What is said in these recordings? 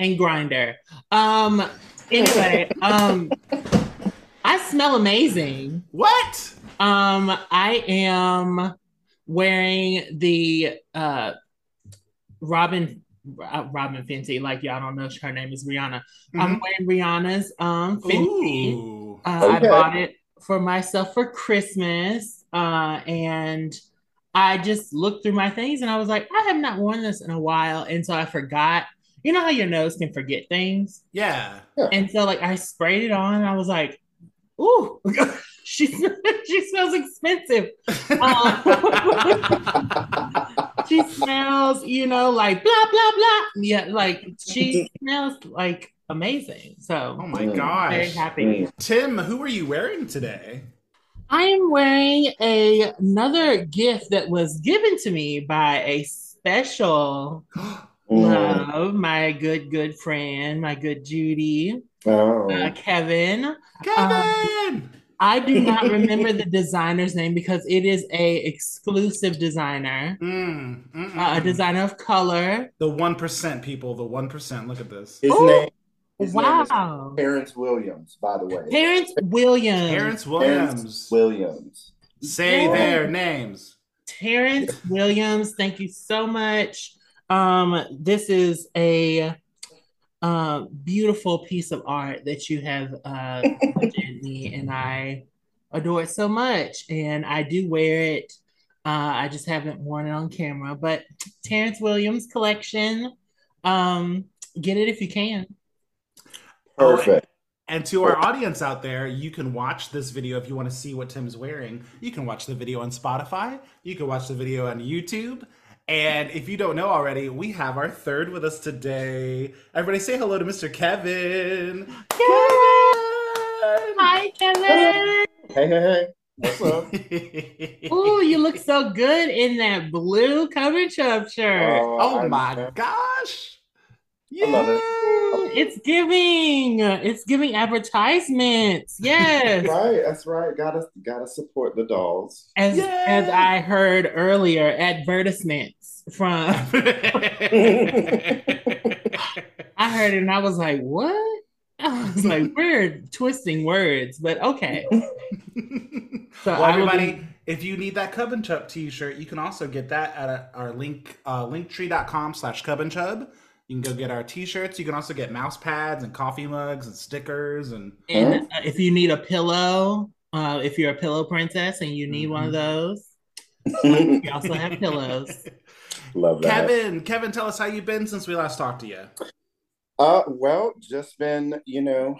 and Grindr. Um. Anyway, um, I smell amazing. What? Um, I am wearing the uh Robyn uh, Robyn Fenty, like y'all don't know her name is Rihanna. Mm-hmm. I'm wearing Rihanna's um Fenty. Uh, okay. I bought it for myself for Christmas. Uh, and I just looked through my things and I was like, I have not worn this in a while. And so I forgot. You know how your nose can forget things? Yeah. And so like I sprayed it on and I was like, ooh, she, she smells expensive. Um, she smells, you know, like blah, blah, blah. Yeah, like she smells like amazing. So, oh my gosh, very happy. Tim, who are you wearing today? I am wearing a, another gift that was given to me by a special love, my good, good friend, my good Judy, oh. uh, Kevin. Kevin! Um, I do not remember the designer's name because it is a exclusive designer, mm, uh, a designer of color. The one percent people, the one percent. Look at this. His Ooh. name his wow. Terrence Williams, by the way. Terrence Williams. Terrence Williams. Terrence Williams. Say yeah. their names. Terrence Williams, thank you so much. Um, this is a uh, beautiful piece of art that you have uh, me, and I adore it so much. And I do wear it. Uh, I just haven't worn it on camera, but Terrence Williams collection. Um, get it if you can. Perfect. And to our audience out there, you can watch this video if you want to see what Tim's wearing. You can watch the video on Spotify. You can watch the video on YouTube. And if you don't know already, we have our third with us today. Everybody say hello to Mr. Kevin. Kevin! Hi, Kevin. Hey, hey, hey. What's up? Ooh, you look so good in that blue cover chub shirt. Oh, oh my gosh. Yeah. I love it. It's giving. It's giving advertisements. Yes. right. That's right. Gotta gotta support the dolls. As Yay! as I heard earlier, advertisements from. I heard it and I was like, "What?" I was like, "We're twisting words," but okay. So well, everybody, be... if you need that Cub and Chub t-shirt, you can also get that at our link, uh, linktree.com slash Cub and Chub. You can go get our T-shirts. You can also get mouse pads and coffee mugs and stickers. And, and uh, if you need a pillow, uh, if you're a pillow princess and you need mm-hmm. one of mm-hmm. those, we also have pillows. Love that. Kevin, Kevin, tell us how you've been since we last talked to you. Uh, well, just been you know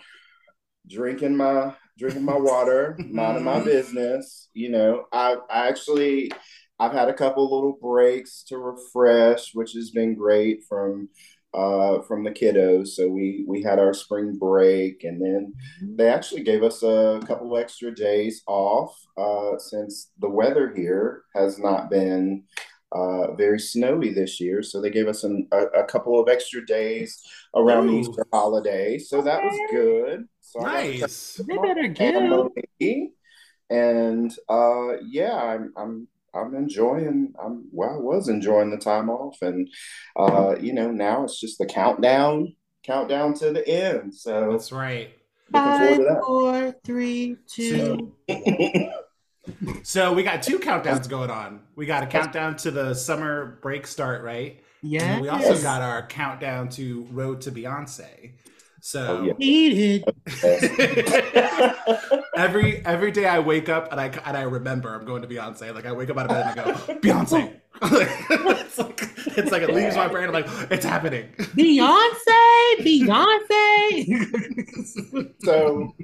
drinking my drinking my water, minding my business. You know, I I actually I've had a couple little breaks to refresh, which has been great from uh, from the kiddos. So we we had our spring break, and then they actually gave us a couple extra days off uh, since the weather here has not been uh, very snowy this year. So they gave us an, a, a, couple of extra days around Ooh. Easter holiday. So that was good. So nice. They better get And uh, yeah, I'm I'm I'm enjoying. I'm well. I was enjoying the time off, and uh, you know now it's just the countdown, countdown to the end. So that's right. Five, four, three, two. so we got two countdowns going on. We got a countdown to the summer break start, right? Yeah. We also got our countdown to Road to Beyonce. So oh, yeah. every every day I wake up and I and I remember I'm going to Beyonce. Like I wake up out of bed and I go Beyonce. it's like it's like it leaves my brain. I'm like it's happening. Beyonce, Beyonce. so,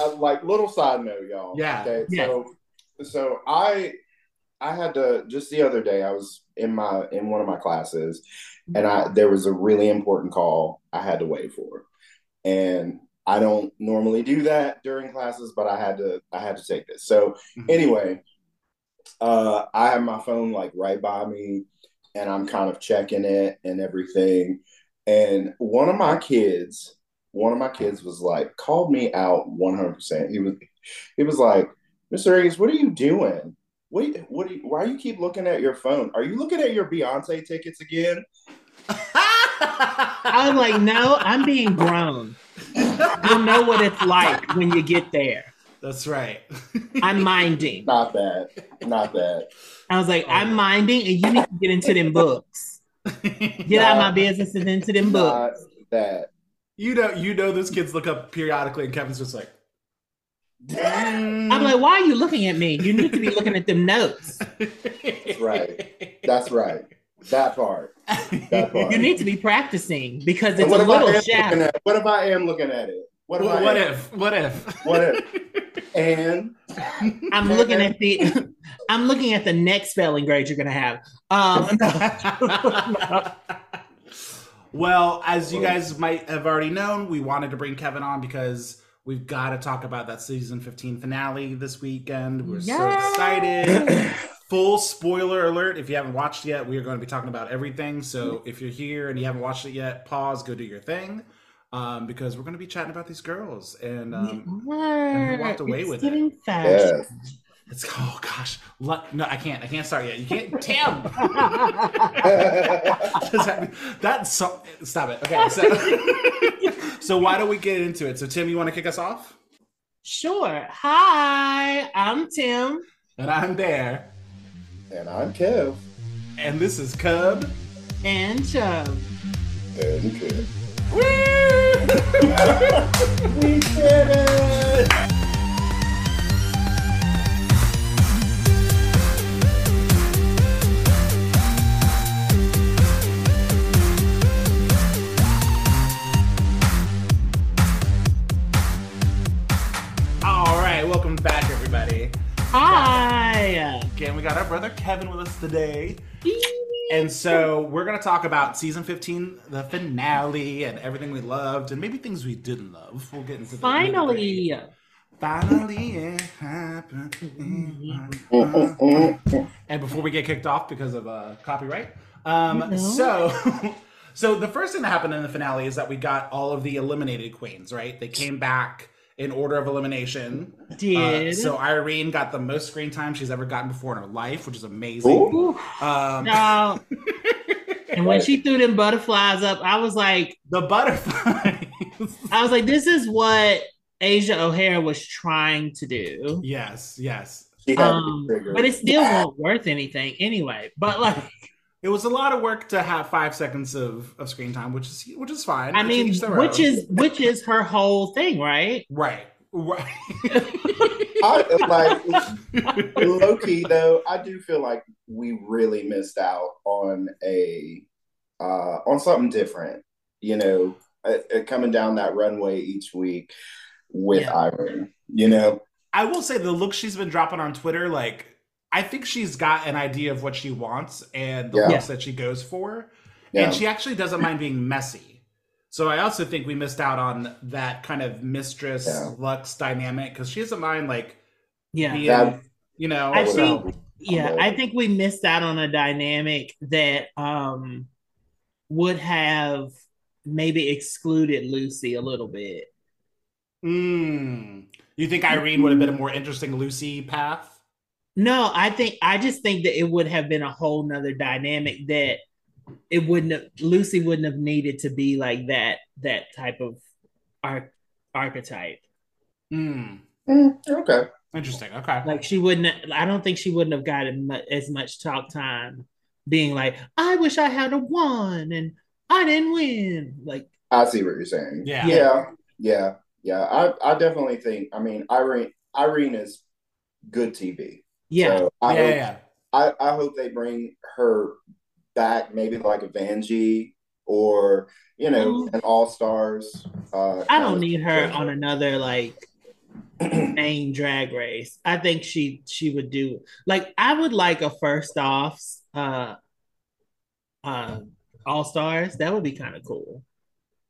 uh, like little side note, y'all. Yeah. Okay. Yeah. So, so I I had to just the other day I was in my in one of my classes and I there was a really important call I had to wait for and I don't normally do that during classes, but I had to I had to take this. So mm-hmm. anyway, uh, I have my phone like right by me, and I'm kind of checking it and everything. And one of my kids, one of my kids was like called me out 100. percent He was he was like, Mr. Aegis, what are you doing? Wait, what? Are you, why you keep looking at your phone? Are you looking at your Beyonce tickets again? I was like, no, I'm being grown. You'll know what it's like when you get there. That's right. I'm minding. Not that. Not that. I was like, I'm minding, and you need to get into them books. Get out of my business and into them Not books. that. you know, you know, those kids look up periodically, and Kevin's just like, mm. I'm like, why are you looking at me? You need to be looking at them notes. That's right. That's right. That part. That part. You need to be practicing because it's a if I am little looking at? What if I am looking at it? What if What, what if? What if? What if? And I'm looking at the I'm looking at the next spelling grade you're gonna have. Um well, as you guys might have already known, we wanted to bring Kevin on because we've got to talk about that season 15 finale this weekend. We're so excited. Full spoiler alert. If you haven't watched yet, we are going to be talking about everything. So if you're here and you haven't watched it yet, pause, go do your thing. Um, because we're going to be chatting about these girls. And um, we walked away with it. getting yes. it's, oh gosh. Lu- No, I can't. I can't start yet. You can't. Tim! That's so, stop it. Okay, so so why don't we get into it? So Tim, you want to kick us off? Sure. Hi, I'm Tim. And I'm there, and I'm Kev. and this is Cub. And Chub. And Kev. Woo! We did it! All right, welcome back, everybody. Hi. Again, we got our brother Kevin with us today. And so we're going to talk about season 15, the finale, and everything we loved, and maybe things we didn't love. We'll get into the Finally. Finally, it happened. And before we get kicked off because of uh, copyright, um, No. so so the first thing that happened in the finale is that we got all of the eliminated queens. Right, they came back in order of elimination. Uh, Did. so Irene got the most screen time she's ever gotten before in her life, which is amazing. Um, No. and when she threw them butterflies up, I was like, the butterflies. I was like, this is what Asia O'Hara was trying to do. yes, yes. She had to Um, but it still won't worth anything anyway. But like, It was a lot of work to have five seconds of, of screen time, which is which is fine. I mean, which is which is her whole thing, right? right, right. I like low key though. I do feel like we really missed out on a uh, on something different. You know, uh, uh, coming down that runway each week with Yeah. Irene. You know, I will say the look she's been dropping on Twitter, like I think she's got an idea of what she wants and the Yeah. looks that she goes for, yeah. and she actually doesn't mind being messy. So I also think we missed out on that kind of mistress Yeah. Luxx dynamic because she doesn't mind like Yeah. being, That- you know. I That think- help. Yeah, I think we missed out on a dynamic that um would have maybe excluded Loosey a little bit. Mm. You think Irene would have been a more interesting Loosey path? No, I think I just think that it would have been a whole nother dynamic that it wouldn't have Loosey wouldn't have needed to be like that that type of arch- archetype. Mm. Mm, okay. Interesting. Okay. Like she wouldn't I don't think she wouldn't have gotten mu- as much talk time being like, I wish I had a won and I didn't win. Like I see what you're saying. Yeah. Yeah. Yeah. Yeah. I, I definitely think, I mean, Irene, Irene is good TV. Yeah. So I, yeah, hope, yeah. I, I hope they bring her back, maybe like a Vanjie or, you know, Mm. an All Stars. Uh, I don't need her on another like a. main drag race. I think she she would do like I would like a first offs uh uh all stars. That would be kind of cool.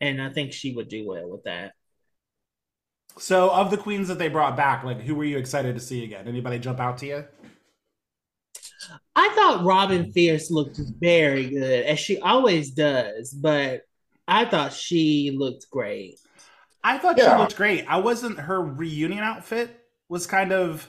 And I think she would do well with that. So, of the queens that they brought back, like who were you excited to see again? Anybody jump out to you? I thought Robin Fierce looked very good, as she always does, but I thought she looked great. I thought Yeah. she looked great. I wasn't her reunion outfit was kind of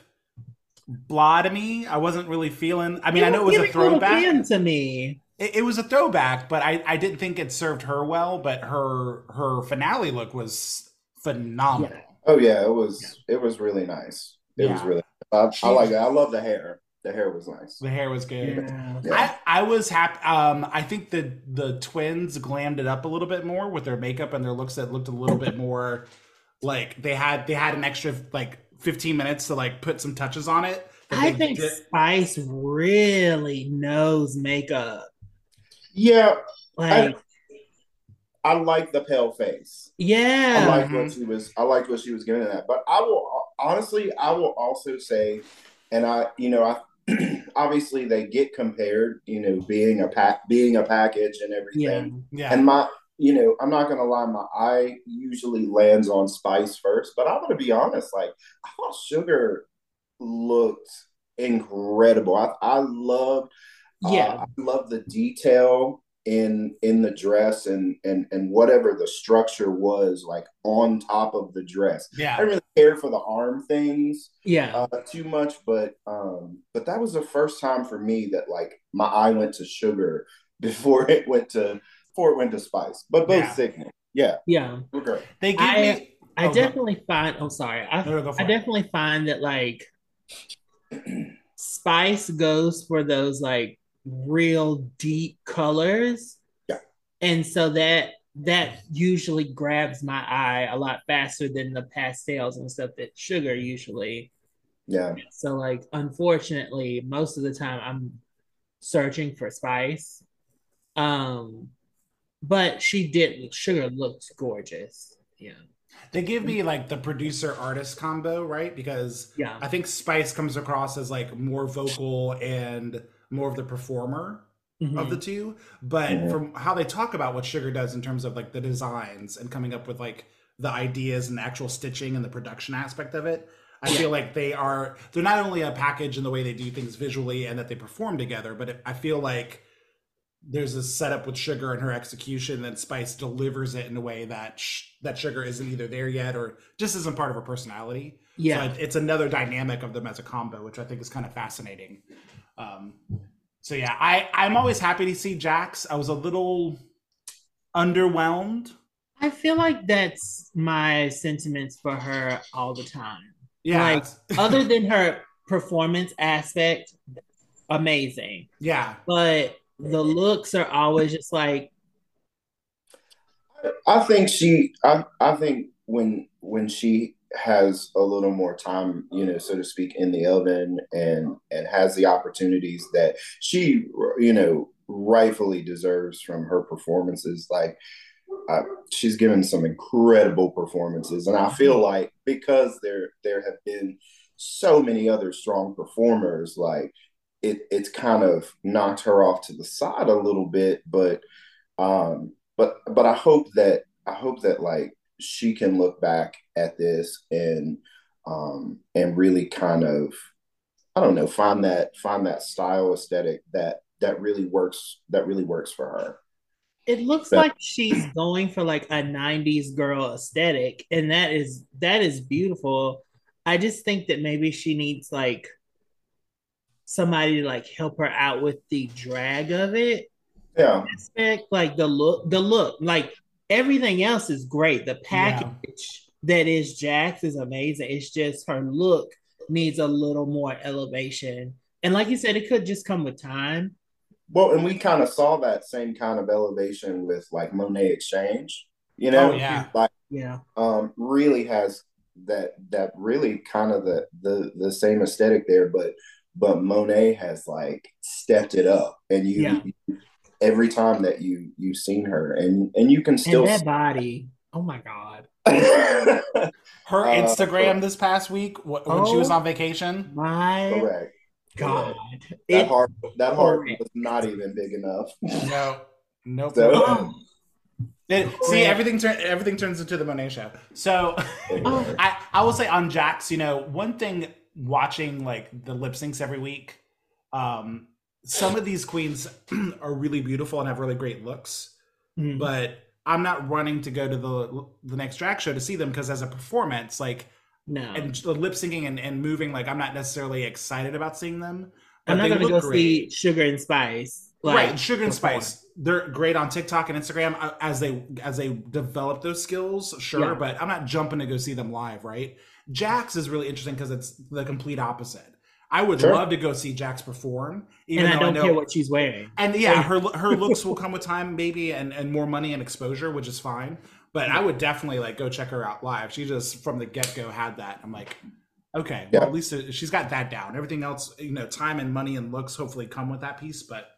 blah to me. I wasn't really feeling. I mean, I know it was a throwback. Kim to me. it, it was a throwback, but I, I didn't think it served her well. But her her finale look was phenomenal. Yeah. Oh yeah, it was it was really nice. It was really. I, I like it. I love the hair. The hair was nice. The hair was good. Yeah. Yeah. I, I was happy. Um, I think the the twins glammed it up a little bit more with their makeup and their looks that looked a little bit more like they had they had an extra like 15 minutes to like put some touches on it. I think did- Spice really knows makeup. Yeah, Like, I like the pale face. Yeah. I yeah. like what she was. I liked what she was giving in that. But I will honestly, I will also say, and I, you know, I obviously they get compared. You know, being a pack, being a package, and yeah. everything. yeah. And my, you know, I'm not gonna lie, my eye usually lands on Spice first. But I'm gonna be honest, like I thought Sugar looked incredible. I I loved Yeah. uh, I love the detail in in the dress and and and whatever the structure was like on top of the dress. I yeah. didn't really care for the arm things Yeah. uh, too much, but um, but that was the first time for me that like my eye went to sugar before it went to before it went to spice. But both Yeah. sickening. Yeah, yeah. we're. They give I- me. I Oh, go- definitely find. Oh, sorry. I No, no, I definitely find that like Spice goes for those like real deep colors. Yeah. And so that that usually grabs my eye a lot faster than the pastels and stuff that sugar usually. Yeah, So like unfortunately, most of the time I'm searching for Spice. Um but she did sugar looks gorgeous. Yeah. They give me like the producer artist combo, right? Because Yeah. I think Spice comes across as like more vocal and more of the performer of Mhm. the two. But Mhm. from how they talk about what Sugar does in terms of like the designs and coming up with like the ideas and the actual stitching and the production aspect of it, I feel like they are they're not only a package in the way they do things visually and that they perform together, but it, I feel like there's a setup with Sugar and her execution that Spice delivers it in a way that sh- that Sugar isn't either there yet or just isn't part of her personality. Yeah. So it's another dynamic of them as a combo, which I think is kind of fascinating. Um, so yeah, I I'm always happy to see Jax. I was a little underwhelmed. I feel like that's my sentiments for her all the time. Yeah, Like, Other than her performance aspect, amazing. yeah, But the looks are always just like, I think she. I I think when when she has a little more time, you know, so to speak, in the oven and and has the opportunities that she, you know, rightfully deserves from her performances. Like uh, she's given some incredible performances, and I feel like because there there have been so many other strong performers, like it it's kind of knocked her off to the side a little bit, but um but but I hope that I hope that like she can look back at this and um and really kind of I don't know find that find that style aesthetic that that really works that really works for her. it looks Yeah. like she's going for like a 90s girl aesthetic. And that is that is beautiful. I just think that maybe she needs like somebody to like help her out with the drag of it. Yeah. aspect, like the look, the look, like everything else is great. The package that is Jax is amazing. It's just her look needs a little more elevation. And like you said, it could just come with time. Well, and we kind of saw that same kind of elevation with like Monét X Change, you know, Oh, yeah. like Yeah. um, really has that that really kind of the the the same aesthetic there, but but Monet has like stepped it up, and you, Yeah. you- every time that you you've seen her, and and you can still and that body. Oh my God. Her Uh, Instagram this past week wh- when she was Oh. on vacation. My correct. God. That It, heart that heart Correct. was not even big enough. No, nope. So- oh, It- see, everything turn everything turns into the Monet show. So Oh. I I will say on Jax, you know, one thing watching like the lip syncs every week, um, some of these queens are really beautiful and have really great looks, mm, but I'm not running to go to the the next drag show to see them because as a performance, like no. and the lip syncing and, and moving, like I'm not necessarily excited about seeing them. I'm not gonna go great. see Sugar and Spice. like, right, sugar and perform. spice. They're great on TikTok and Instagram uh, as they as they develop those skills. Sure, Yeah. but I'm not jumping to go see them live. Right, Jax is really interesting because it's the complete opposite. I would Sure. love to go see Jax perform, even and I though don't I know. care what she's wearing. and yeah, her her looks will come with time, maybe, and and more money and exposure, which is fine. But I would definitely like go check her out live. She just from the get go had that. I'm like, okay, well Yeah. at least she's got that down. Everything else, you know, time and money and looks hopefully come with that piece. But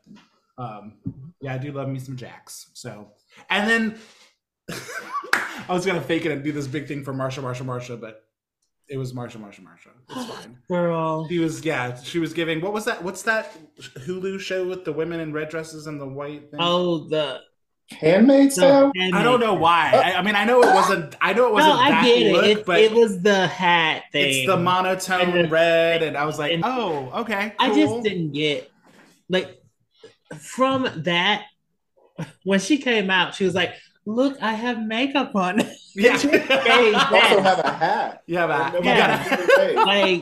um, yeah, I do love me some Jax. So and then I was gonna fake it and do this big thing for Marcia, Marcia, Marcia, but it was Marcia, Marcia, Marcia. It's fine. Girl. She was yeah. She was giving. What was that? What's that Hulu show with the women in red dresses and the white? Thing? Oh, the. Handmaid's Tale. the I don't know why. Uh, I, I mean, I know it wasn't. I know it wasn't I that get look, it. It, but it was the hat thing. it's the monotone And the- red, and I was like, and- oh, okay. I just didn't get like from that when she came out, she was like, "Look, I have makeup on." Yeah, Hey, Also have a hat. yeah, but And you nobody Yeah. can gotta, see her face.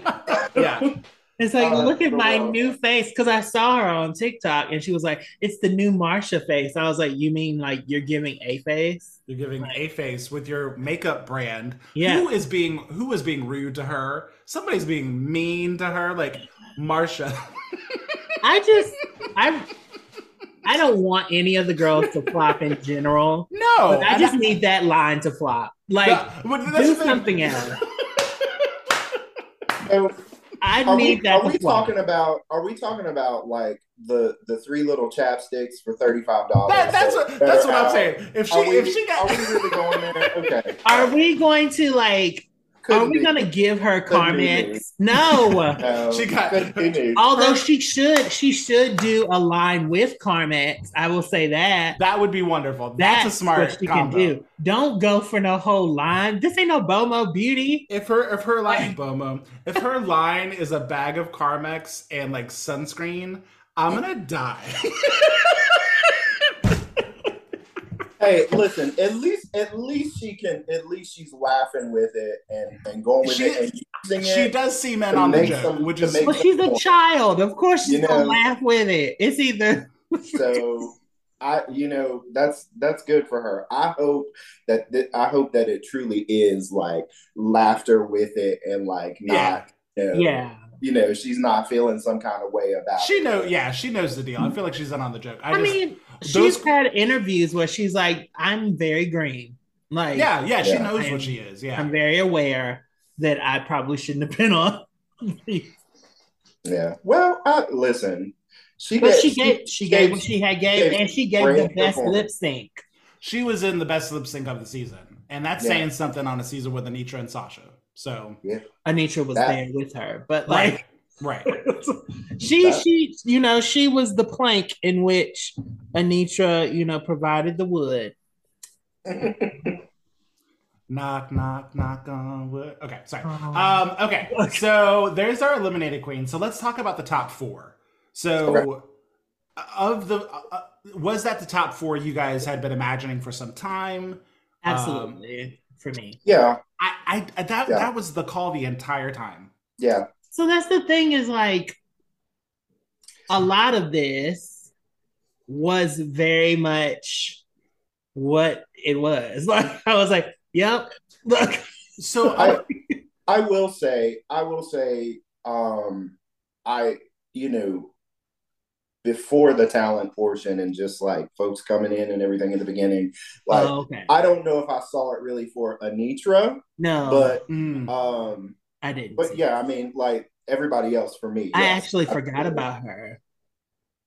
like yeah. it's like, Uh, look at my uh, new face because I saw her on TikTok and she was like, "It's the new Marcia face." I was like, "You mean like you're giving a face?" You're giving a face with your makeup brand. Yeah. Who is being who is being rude to her? Somebody's being mean to her, like Marcia. I just I I don't want any of the girls to flop in general. no, But I and just need that line to flop. Like Yeah, but do the something else. So, I are we, need that are to we flop. talking about? Are we talking about like the the three little chapsticks for thirty five dollars? That, that's what that's what I'm saying. If she we, if she got are we really going there? Okay. Are we going to like? Couldn't are we be. going to give her Couldn't be me. Carmex? No. No, She got- couldn't. Although she should, she should do a line with Carmex. I will say that. that would be wonderful. That's, That's a smart what she combo. can do. Don't go for no whole line. This ain't no Bomo Beauty. If her if her line Bomo, if her line is a bag of Carmex and like sunscreen, I'm gonna die. Hey, listen. At least, at least she can. At least she's laughing with it and and going with She- it and using she it. does see men on the make joke, some- which is Well, she's a child. Of course she's You gonna laugh with it. It's either So I, you know, that's that's good for her. I hope that th- I hope that it truly is like laughter with it and like not, you know, yeah. you know, she's not feeling some kind of way about she it. know yeah she knows the deal. I feel like she's in on the joke. I, I, just mean, those- she's had interviews where she's like, "I'm very green. Like, yeah yeah she Yeah. knows I'm- what she is. Yeah I'm very aware that I probably shouldn't have been on." Yeah. Well, I, listen, she But gave, she gave she gave what she had gave, gave and she gave the best lip sync. she was in the best lip sync of the season, and that's Yeah. saying something on a season with Anetra and Sasha. So yeah. Anetra was That- there with her, but like right. she That- she you know she was the plank in which Anetra you know provided the wood. Knock, knock, knock on wood. Okay, sorry. Oh. Um, okay, so there's our eliminated queen. So let's talk about the top four. So, Okay. of the, uh, uh, was that the top four you guys had been imagining for some time? Absolutely for me. yeah, I, I that Yeah. that was the call the entire time. yeah, So that's the thing is like a lot of this was very much what it was. Like I was like, yep. Look, So I, I will say, I will say, um, I, you know, before the talent portion and just like folks coming in and everything in the beginning, like oh, okay. I don't know if I saw it really for Anetra, No, but mm, um, I didn't. but see yeah, I mean, like everybody else for me. I yes, actually forgot absolutely. about her.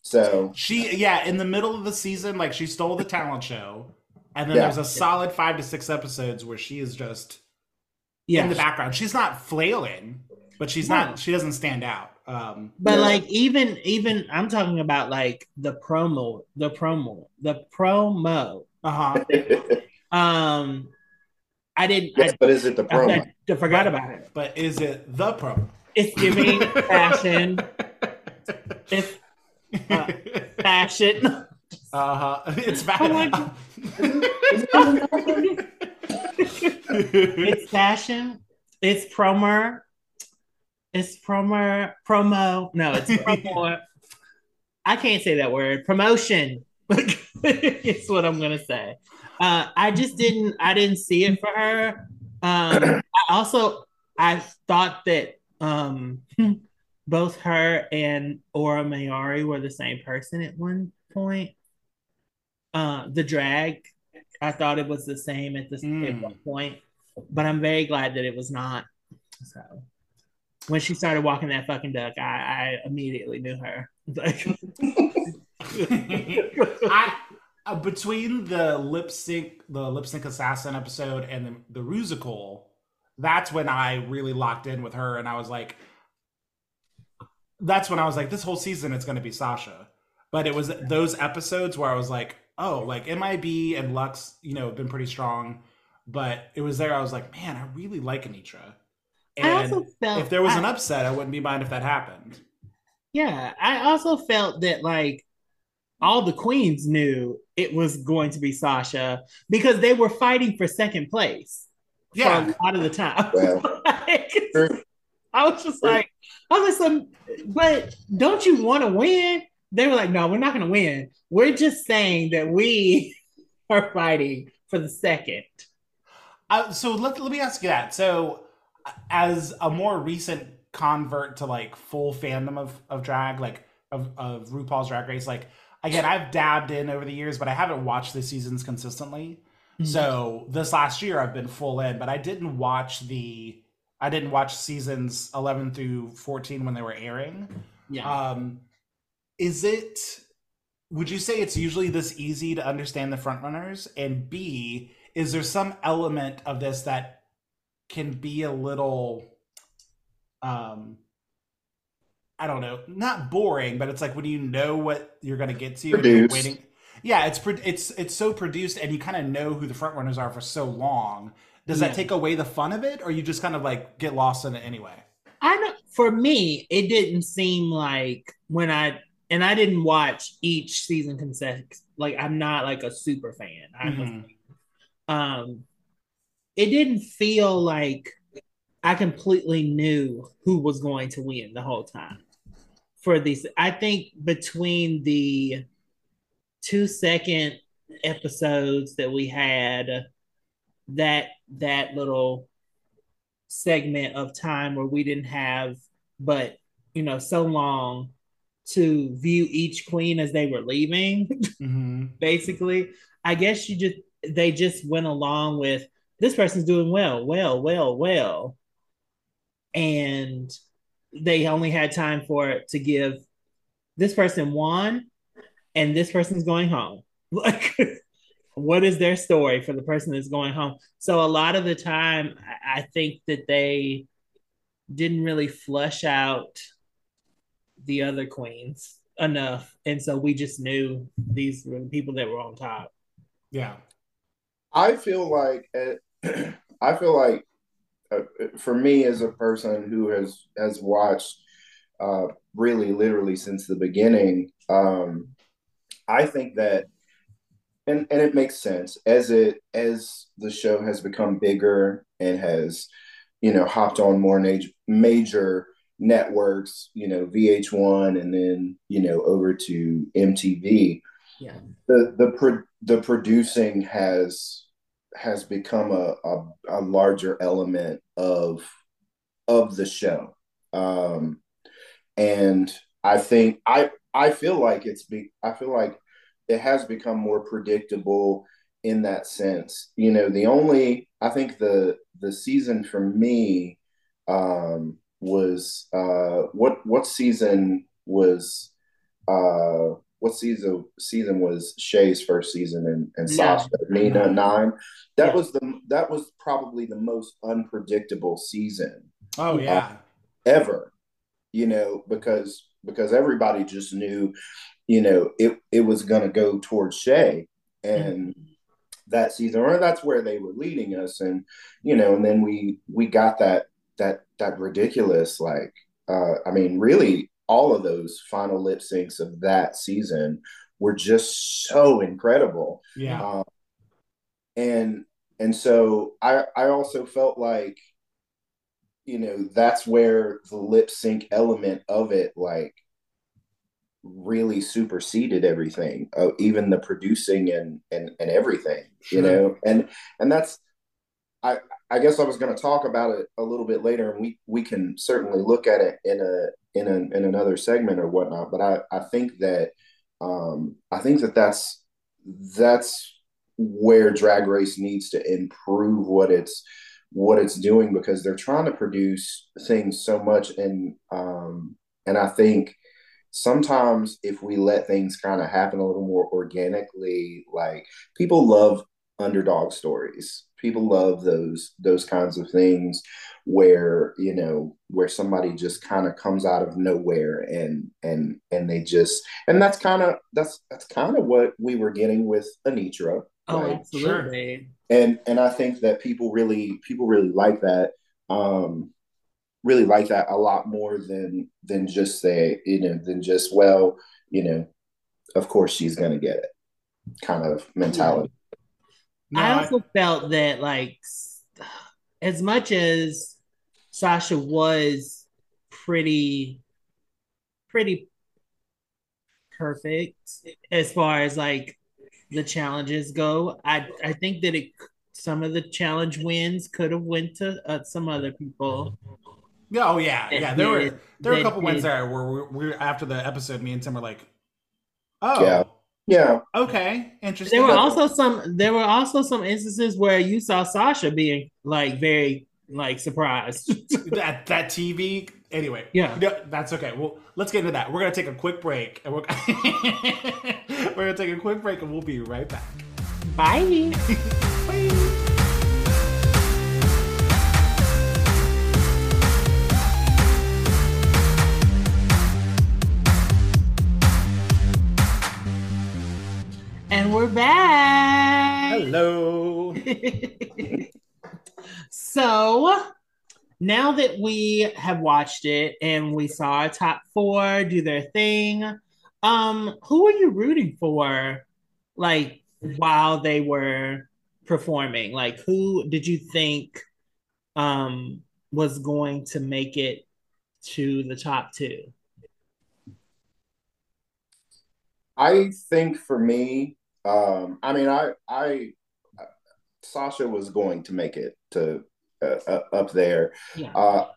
So she yeah, in the middle of the season, like she stole the talent show, and then Yeah. there's a solid five to six episodes where she is just Yeah, in the background. She's not flailing, but she's No. not. She doesn't stand out. Um, but Yeah. like even even I'm talking about like the promo, the promo, the promo. uh huh. Um, I didn't. I, but is it the I, promo? I forgot about it. But is it the pro? It's giving fashion. It's uh, fashion. Uh huh. It's fashion. my bad. it's fashion. It's promo. It's promo. Promo. No, it's promo. I can't say that word. Promotion. it's what I'm gonna say. Uh, I just didn't. I didn't see it for her. Um, I also I thought that um, both her and Aura Mayari were the same person at one point. Uh, the drag, I thought it was the same at this mm. at hmm. one point, but I'm very glad that it was not. So when she started walking that fucking duck, I, I immediately knew her. I, uh, between the lip sync, the lip sync assassin episode, and the the Rusical, that's when I really locked in with her, and I was like, that's when I was like, this whole season it's going to be Sasha. But it was those episodes where I was like, oh, like MIB and Luxx, you know, have been pretty strong. But it was there, I was like, man, I really like Anetra. And if there was I, an upset, I wouldn't be mind if that happened. Yeah, I also felt that like all the queens knew it was going to be Sasha because they were fighting for second place. Yeah, for a lot of the time. Well, like, I was just like, I was like, but don't you want to win? They were like, no, we're not going to win. We're just saying that we are fighting for the second. Uh, so let, let me ask you that. So, as a more recent convert to like full fandom of, of drag, like of, of RuPaul's Drag Race, like again, I've dabbed in over the years, but I haven't watched the seasons consistently. Mm-hmm. So this last year I've been full in, but I didn't watch the I didn't watch seasons 11 through 14 when they were airing. Yeah. Um, is it, would you say it's usually this easy to understand the frontrunners? And B, is there some element of this that can be a little, um, I don't know, not boring, but it's like when you know what you're going to get to, you're waiting. Yeah, it's it's it's so produced, and you kind of know who the frontrunners are for so long does yeah. that take away the fun of it, or you just kind of like get lost in it anyway? I know for me, it didn't seem like when I and I didn't watch each season consecutive. Like I'm not like a super fan. Mm-hmm. um, it didn't feel like I completely knew who was going to win the whole time. For these, I think between the two second episodes that we had that that little segment of time where we didn't have but you know so long to view each queen as they were leaving mm-hmm. basically i guess you just they just went along with this person's doing well well well well and they only had time for it to give this person one and this person's going home. Like what is their story for the person that's going home? So a lot of the time i think that they didn't really flush out the other queens enough. And so we just knew these were the people that were on top. Yeah. I feel like uh, i feel like for me as a person who has has watched uh, really literally since the beginning um, i think that and and it makes sense as it as the show has become bigger and has you know hopped on more major major networks you know vh1 and then you know over to mtv yeah. the the pro- the producing has has become a, a, a larger element of of the show um and i think i i feel like it's be i feel like it has become more predictable in that sense. You know, the only I think the the season for me um, was uh, what what season was uh, what season season was Shea's first season and, and yeah. Sasha Nina nine. That yeah. was the that was probably the most unpredictable season. Oh yeah, uh, ever. You know because because everybody just knew you know, it it was going to go towards Shea, and mm-hmm. that season, or that's where they were leading us, and you know, and then we we got that that that ridiculous like, uh, I mean, really, all of those final lip syncs of that season were just so incredible. Yeah, um, and and so I I also felt like you know that's where the lip sync element of it like really superseded everything, uh, even the producing and and and everything, sure. you know, and and that's I I guess I was going to talk about it a little bit later, and we we can certainly look at it in a in a in another segment or whatnot. But I I think that um, I think that that's that's where Drag Race needs to improve what it's what it's doing because they're trying to produce things so much and um, and I think sometimes if we let things kind of happen a little more organically, like people love underdog stories. People love those those kinds of things where you know where somebody just kind of comes out of nowhere and and and they just and that's kind of that's that's kind of what we were getting with Anetra. Oh, right? absolutely. And and I think that people really people really like that. Um, really like that a lot more than than just say you know than just well you know of course she's gonna get it kind of mentality no, I also I... felt that like as much as Sasha was pretty pretty perfect as far as like the challenges go, I I think that it some of the challenge wins could have went to uh, some other people. Oh yeah, yeah. There did, were there were a couple did. wins there where we, we after the episode, me and Tim were like, "Oh, yeah, yeah, okay, interesting." There were also some. There were also some instances where you saw Sasha being like very like surprised. that that TV. Anyway, yeah, No, that's okay. Well, let's get into that. We're gonna take a quick break, and we're we're gonna take a quick break, and we'll be right back. Bye. Bye. And we're back. Hello. so now that we have watched it and we saw our top four do their thing, um, who are you rooting for? Like while they were performing, like who did you think um was going to make it to the top two? I think for me, um, I mean, I, I, Sasha was going to make it to uh, up there. Yeah. Uh,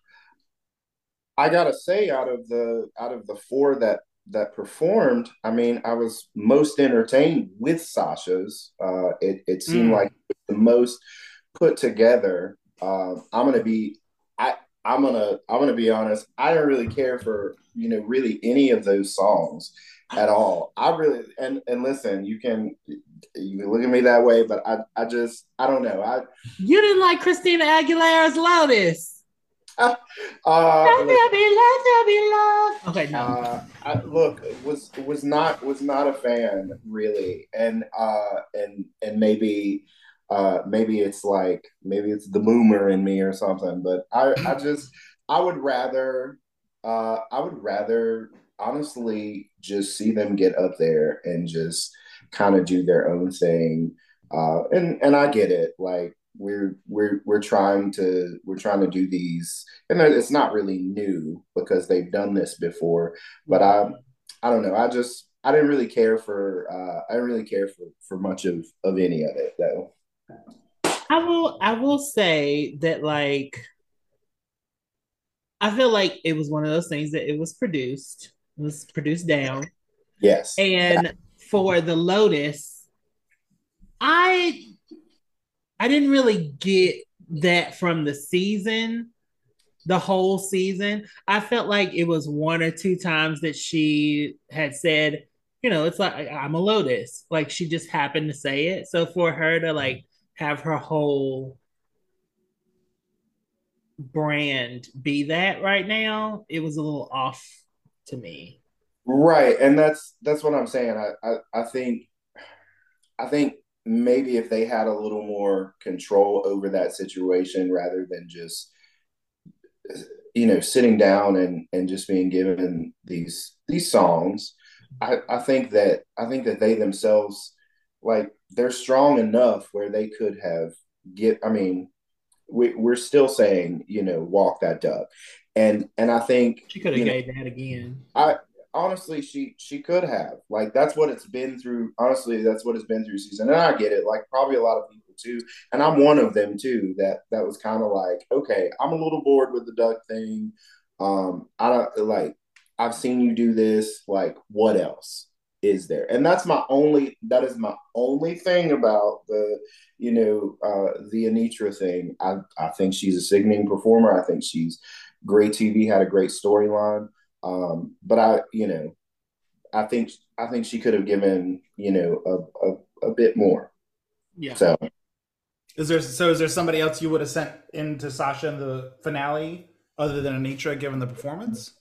I gotta say, out of the out of the four that that performed, I mean, I was most entertained with Sasha's. Uh, it it seemed mm. like the most put together. Uh, I'm gonna be, I I'm gonna I'm gonna be honest. I don't really care for you know really any of those songs at all. I really and and listen, you can you can look at me that way, but I I just I don't know. I you didn't like Christina Aguilera's "Loudest." Uh, uh, let there be, let there be love. Okay, no. Uh, I, look, was was not was not a fan really, and uh, and and maybe uh, maybe it's like maybe it's the boomer in me or something, but I I just I would rather uh, I would rather honestly just see them get up there and just kind of do their own thing. Uh, and and I get it. Like we're we're we're trying to we're trying to do these, and it's not really new because they've done this before. But I I don't know. I just I didn't really care for uh, I didn't really care for for much of of any of it though. I will I will say that like I feel like it was one of those things that it was produced was produced down. Yes. And for the Lotus, I I didn't really get that from the season, the whole season. I felt like it was one or two times that she had said, you know, it's like I'm a Lotus. Like she just happened to say it. So for her to like have her whole brand be that right now, it was a little off to me. Right, and that's that's what I'm saying. I, I I think I think maybe if they had a little more control over that situation rather than just you know sitting down and and just being given these these songs I, I think that I think that they themselves like they're strong enough where they could have get I mean we, we're still saying you know walk that duck and and I think she could have gave that again. I honestly, she she could have. Like that's what it's been through. Honestly, that's what it's been through season, and I get it. Like probably a lot of people too, and I'm one of them too. That that was kind of like, okay, I'm a little bored with the duck thing. Um, I don't like. I've seen you do this. Like, what else is there? And that's my only. That is my only thing about the, you know, uh, the Anetra thing. I I think she's a sickening performer. I think she's great TV. Had a great storyline. Um, but I, you know, I think I think she could have given you know a, a, a bit more. Yeah. So Is there so is there somebody else you would have sent into Sasha in the finale other than Anetra given the performance?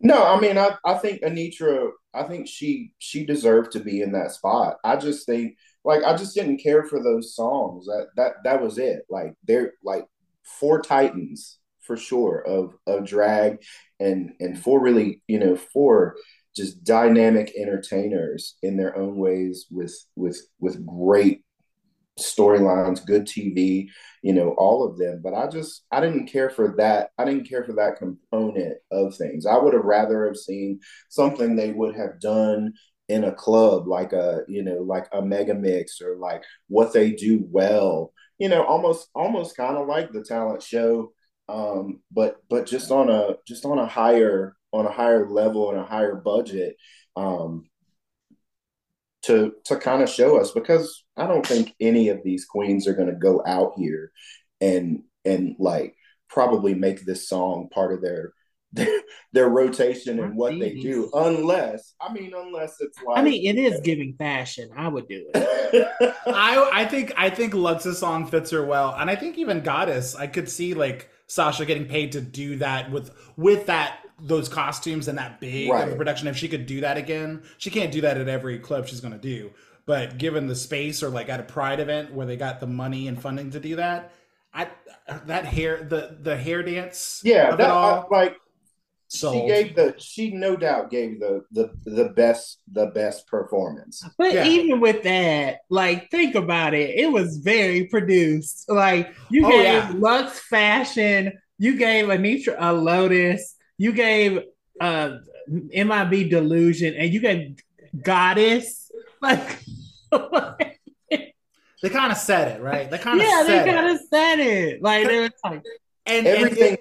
no, I mean I, I think Anetra I think she she deserved to be in that spot. I just think like I just didn't care for those songs. That that that was it. Like they're like four titans for sure of of drag and and four really you know four just dynamic entertainers in their own ways with with with great storylines good tv you know all of them. But i just i didn't care for that i didn't care for that component of things. I would have rather have seen something they would have done in a club like a you know like a mega mix or like what they do well. You know almost almost kind of like the talent show um, but but just on a just on a higher on a higher level and a higher budget um, to to kind of show us because I don't think any of these queens are going to go out here and and like probably make this song part of their their, their rotation and what they do unless I mean unless it's like I mean, it is giving fashion. I would do it. I I think I think Luxx's song fits her well, and I think even Goddess, I could see like Sasha getting paid to do that with with that those costumes and that big Right. of a production. If she could do that again, she can't do that at every club she's gonna do. But given the space or like at a Pride event where they got the money and funding to do that, I that hair the the hair dance yeah, of that it all like sold. she gave the she no doubt gave the the the best the best performance. But Yeah. even with that, like, think about it. It was very produced. Like, you Oh, gave yeah. Luxx Fashion, you gave Anetra a Lotus, you gave uh MIB Delusion, and you gave Goddess. Like, They kind of said it right. They kind of yeah, said they kind of said it. Like, they were like, and Everything And,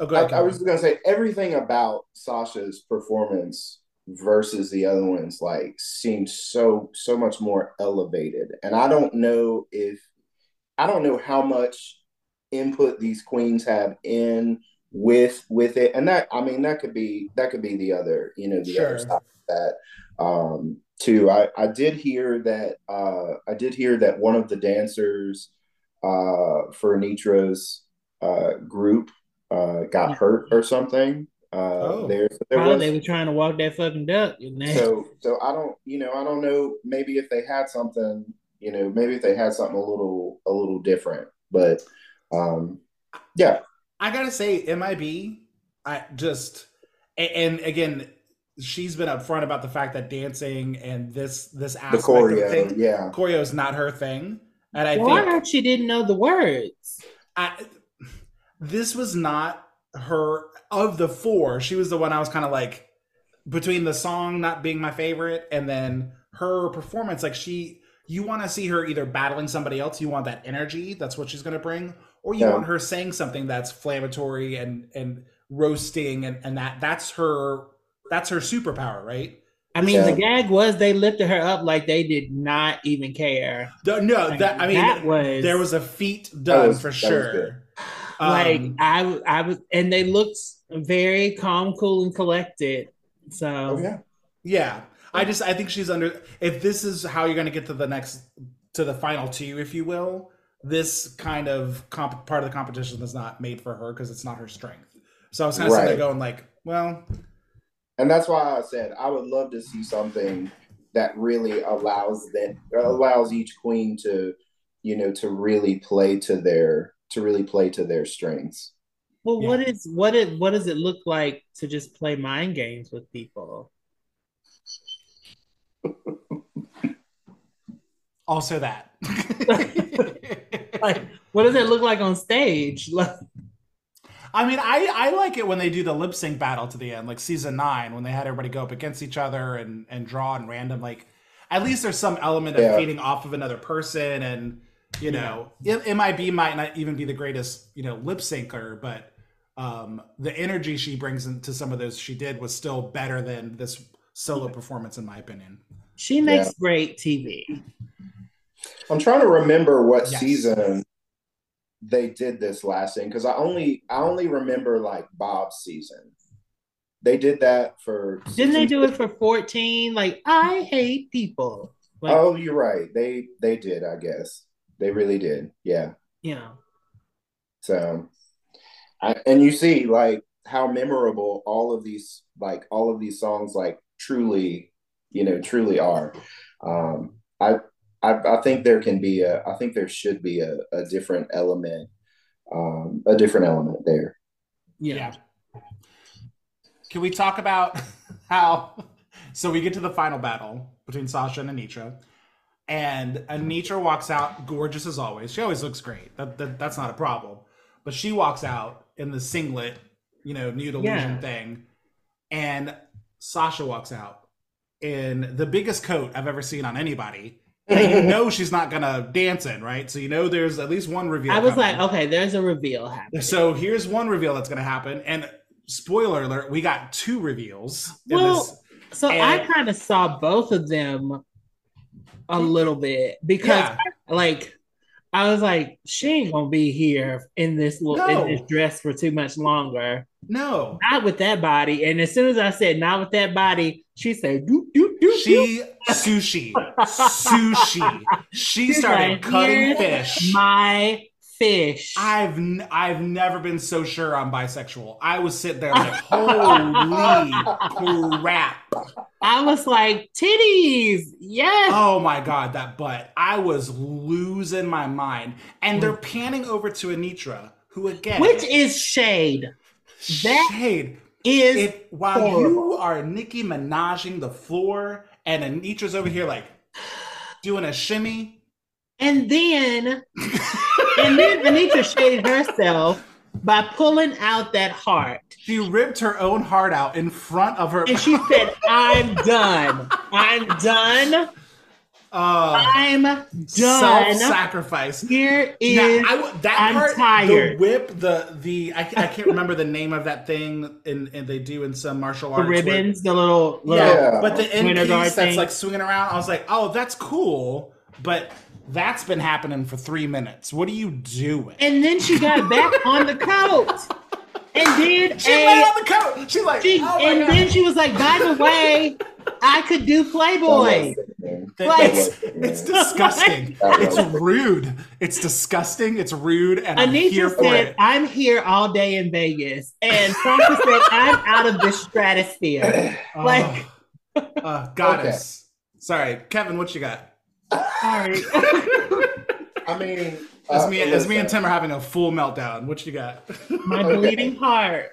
oh, I, ahead, I Kevin. was gonna say everything about Sasha's performance versus the other ones like seemed so so much more elevated. And I don't know if I don't know how much input these queens have in with with it. And that I mean that could be that could be the other, you know, the Sure. other side of that. Um too. I, I did hear that uh I did hear that one of the dancers uh for Nitra's uh group uh got hurt or something. Uh Oh. there there probably was they were trying to walk that fucking duck. And they, so so I don't you know I don't know maybe if they had something you know maybe if they had something a little a little different but um yeah I gotta say, MIB, I just a- and again, she's been upfront about the fact that dancing and this this the aspect of choreo thing, yeah choreo is not her thing, and I well, think heard she didn't know the words. I, this was not her of the four. She was the one I was kind of like between the song not being my favorite and then her performance. Like she, you want to see her either battling somebody else. You want that energy. That's what she's going to bring, or you Yeah. want her saying something that's inflammatory and and roasting and and that that's her that's her superpower, right? I mean, Yeah. the gag was they lifted her up like they did not even care. No, no, that I mean, that was there was a feat done was- for that was sure. Good. like Um, I, w- I was, and they looked very calm, cool, and collected. So oh yeah Yeah. I just I think she's under if this is how you're going to get to the next to the final two if you will, this kind of comp, part of the competition is not made for her because it's not her strength. So I was kind of sitting there going like, well, and that's why I said I would love to see something that really allows that allows each queen to you know to really play to their to really play to their strengths well, Yeah. what is what it what does it look like to just play mind games with people? also that. Like, what does it look like on stage? Like, I mean, I I like it when they do the lip sync battle to the end, like season nine, when they had everybody go up against each other and and draw and random. Like, at least there's some element of Yeah. feeding off of another person, and you know, it, MIB might not even be the greatest, you know, lip syncer, but um, the energy she brings into some of those she did was still better than this solo performance, in my opinion. She makes great TV. I'm trying to remember what Yes. season they did this last thing because I only I only remember like Bob's season. They did that for. Didn't they do it for 14? Like, I hate people. Like, Oh, you're right. They they did. I guess they really did. Yeah. Yeah. So, I, and you see like how memorable all of these like all of these songs like truly, you know, truly are. Um, I I, I think there can be a I think there should be a, a different element, um, a different element there. Yeah. Can we talk about how? So we get to the final battle between Sasha and Anetra, and Anetra walks out gorgeous as always. She always looks great. That, that that's not a problem. But she walks out in the singlet, you know, nude illusion Yeah. thing, and Sasha walks out in the biggest coat I've ever seen on anybody. And you know she's not gonna dance in, right? So you know there's at least one reveal. I was coming. like, okay, there's a reveal happening. So here's one reveal that's going to happen, and spoiler alert: we got two reveals. in Well, this. So I kind of saw both of them a little bit because, Yeah. like, I was like, she ain't gonna be here in this little No. in this dress for too much longer. No, Not with that body. And as soon as I said not with that body, she said, "Doop doop doop." doop. she sushi, sushi. She She's started like, cutting fish. My fish. I've n- I've never been so sure I'm bisexual. I was sitting there like, holy crap! I was like, titties, yes. Oh my god, that butt! I was losing my mind. And they're mm. panning over to Anetra, who again, Which is shade. that shade. Is if while you are Nicki Minajing the floor and Anetra's over here like doing a shimmy, and then and then Anetra shaded herself by pulling out that heart. she ripped her own heart out in front of her. And she said, I'm done. I'm done. uh, I'm done. self-sacrifice. Here Now, is I w- that I'm part, tired. the whip, the the I, I can't remember the name of that thing, and and they do in some martial the arts. where- ribbons, the little, little yeah, Yeah. but the end Winter piece guard that's thing. like swinging around, I was like, oh, that's cool, but that's been happening for three minutes. What are you doing? And then she got back on the coat and did She a lay on the coat. She's like, she, oh and God. then she was like, by the way, I could do Playboy. That- Like- it's, it's disgusting. It's rude. It's disgusting. It's rude, and I'm Anita here for said, it. I'm here all day in Vegas. And Sasha said, I'm out of the stratosphere. Like, Oh, uh, goddess. Sorry, Kevin. What you got? Sorry. I mean, As uh, me, as me and. Tim are having a full meltdown. What you got? My Okay. bleeding heart.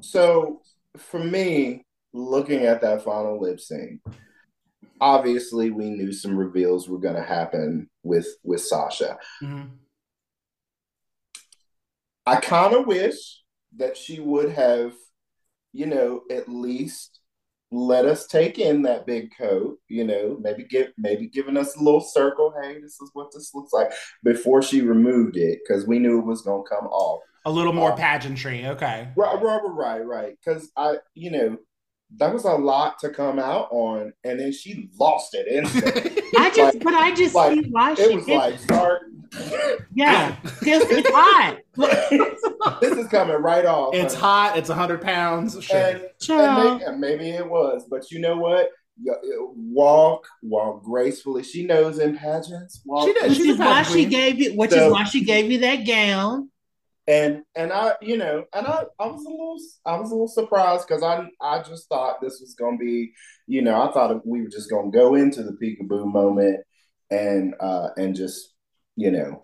So for me, looking at that final lip sync, obviously we knew some reveals were going to happen with with Sasha. Mhm. I kind of wish that she would have, you know, at least let us take in that big coat, you know, maybe give maybe giving us a little circle, hey, this is what this looks like before she removed it because we knew it was going to come off. A little more Oh. pageantry. Okay. Right, right, right, right. Because I, you know, that was a lot to come out on, and then she lost it instantly. I just, but I just like, see why she it was did. like, start. yeah, because it's hot. this is coming right off. It's honey. hot. It's hundred pounds. Sure. And, and maybe, maybe it was, but you know what? Walk, walk gracefully. She knows in pageants. Walk, She does. Which She's a is why pageant she gave you, which So- is why she gave you that gown. And and I, you know, and I, I was a little, I was a little surprised because I, I just thought this was gonna be, you know, I thought we were just gonna go into the peekaboo moment and uh and just, you know,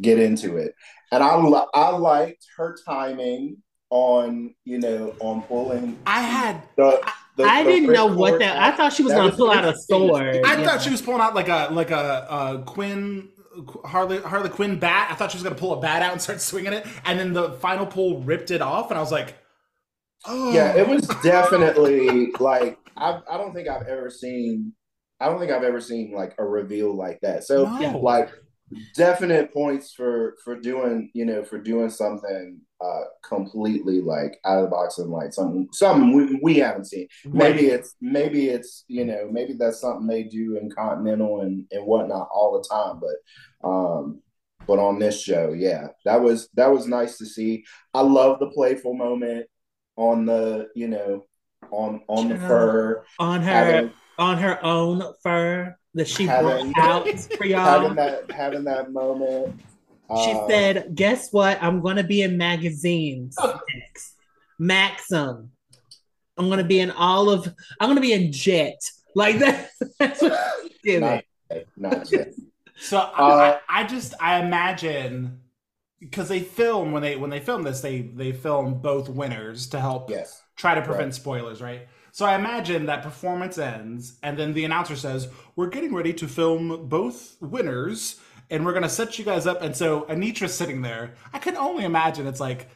get into it. And I, I liked her timing on, you know, on pulling I had. the. the I the didn't know what that. I thought she was That gonna was pull out a interesting. sword. I Yeah. thought she was pulling out like a like a, a Quinn Harley Harley Quinn bat. I thought she was gonna pull a bat out and start swinging it, and then the final pull ripped it off, and I was like, oh. Yeah, it was definitely like I I don't think I've ever seen I don't think I've ever seen like a reveal like that. So no. like definite points for for doing you know for doing something uh completely like out of the box and like something something we, we haven't seen. Maybe it's maybe it's you know maybe that's something they do in continental and and whatnot all the time but um but on this show yeah that was that was nice to see. I love the playful moment on the you know on on the fur on her. having, on her own fur that she having, brought out for y'all. Having that, having that moment. She uh, said, "Guess what? I'm going to be in magazines next. Maxim. I'm going to be in all of. I'm going to be in Jet. Like that. That's what she not, not Jet. so uh, I, I just I imagine because they film when they when they film this they they film both winners to help yes. try to prevent right. spoilers, right? So I imagine that performance ends, and then the announcer says, "We're getting ready to film both winners, and we're gonna set you guys up." And so Anetra's sitting there. I can only imagine. It's like,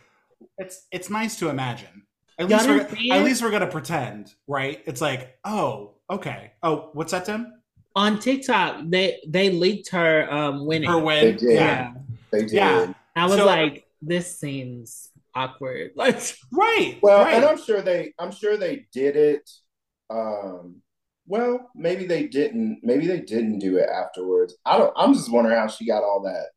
it's it's nice to imagine. At least we're, at least we're gonna pretend, right? It's like, oh, okay. Oh, what's that, Tim? On TikTok, they they leaked her um winning. Her win, they did. yeah, they did. Yeah, I was so, like, this seems awkward. Like right. Well, right. and I'm sure they I'm sure they did it. Um well, maybe they didn't. Maybe they didn't do it afterwards. I don't. I'm just wondering how she got all that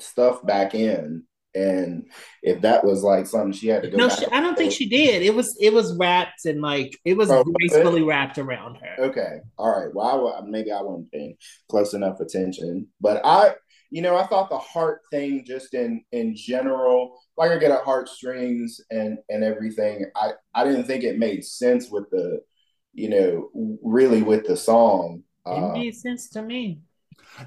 stuff back in, and if that was like something she had to go. No, she, I don't think she did. It was it was wrapped and like it was oh, gracefully it? wrapped around her. Okay, all right. Well, I, maybe I wasn't paying close enough attention, but I you know, I thought the heart thing just in in general, like I get at heartstrings and and everything. I I didn't think it made sense with the, you know, really with the song. It uh, made sense to me.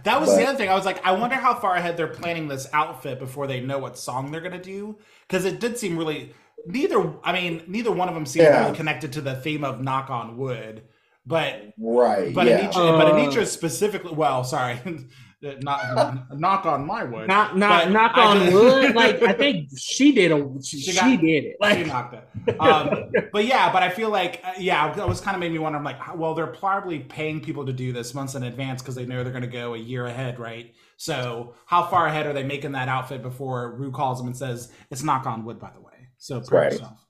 That was but, the other thing. I was like, I wonder how far ahead they're planning this outfit before they know what song they're gonna do. Because it did seem really neither. I mean, neither one of them seemed yeah. really connected to the theme of "Knock on Wood." But right, but yeah. Anetra, uh, but Anetra specifically. Well, sorry, not knock on my wood. Not not knock on just, wood. Like I think she did a she, she, got, she did it. Like, she knocked it. Um, but yeah, but I feel like uh, yeah, it was kind of made me wonder. I'm like, well, they're probably paying people to do this months in advance because they know they're going to go a year ahead, right? So how far ahead are they making that outfit before Ru calls them and says it's knock on wood, by the way? So right. yourself.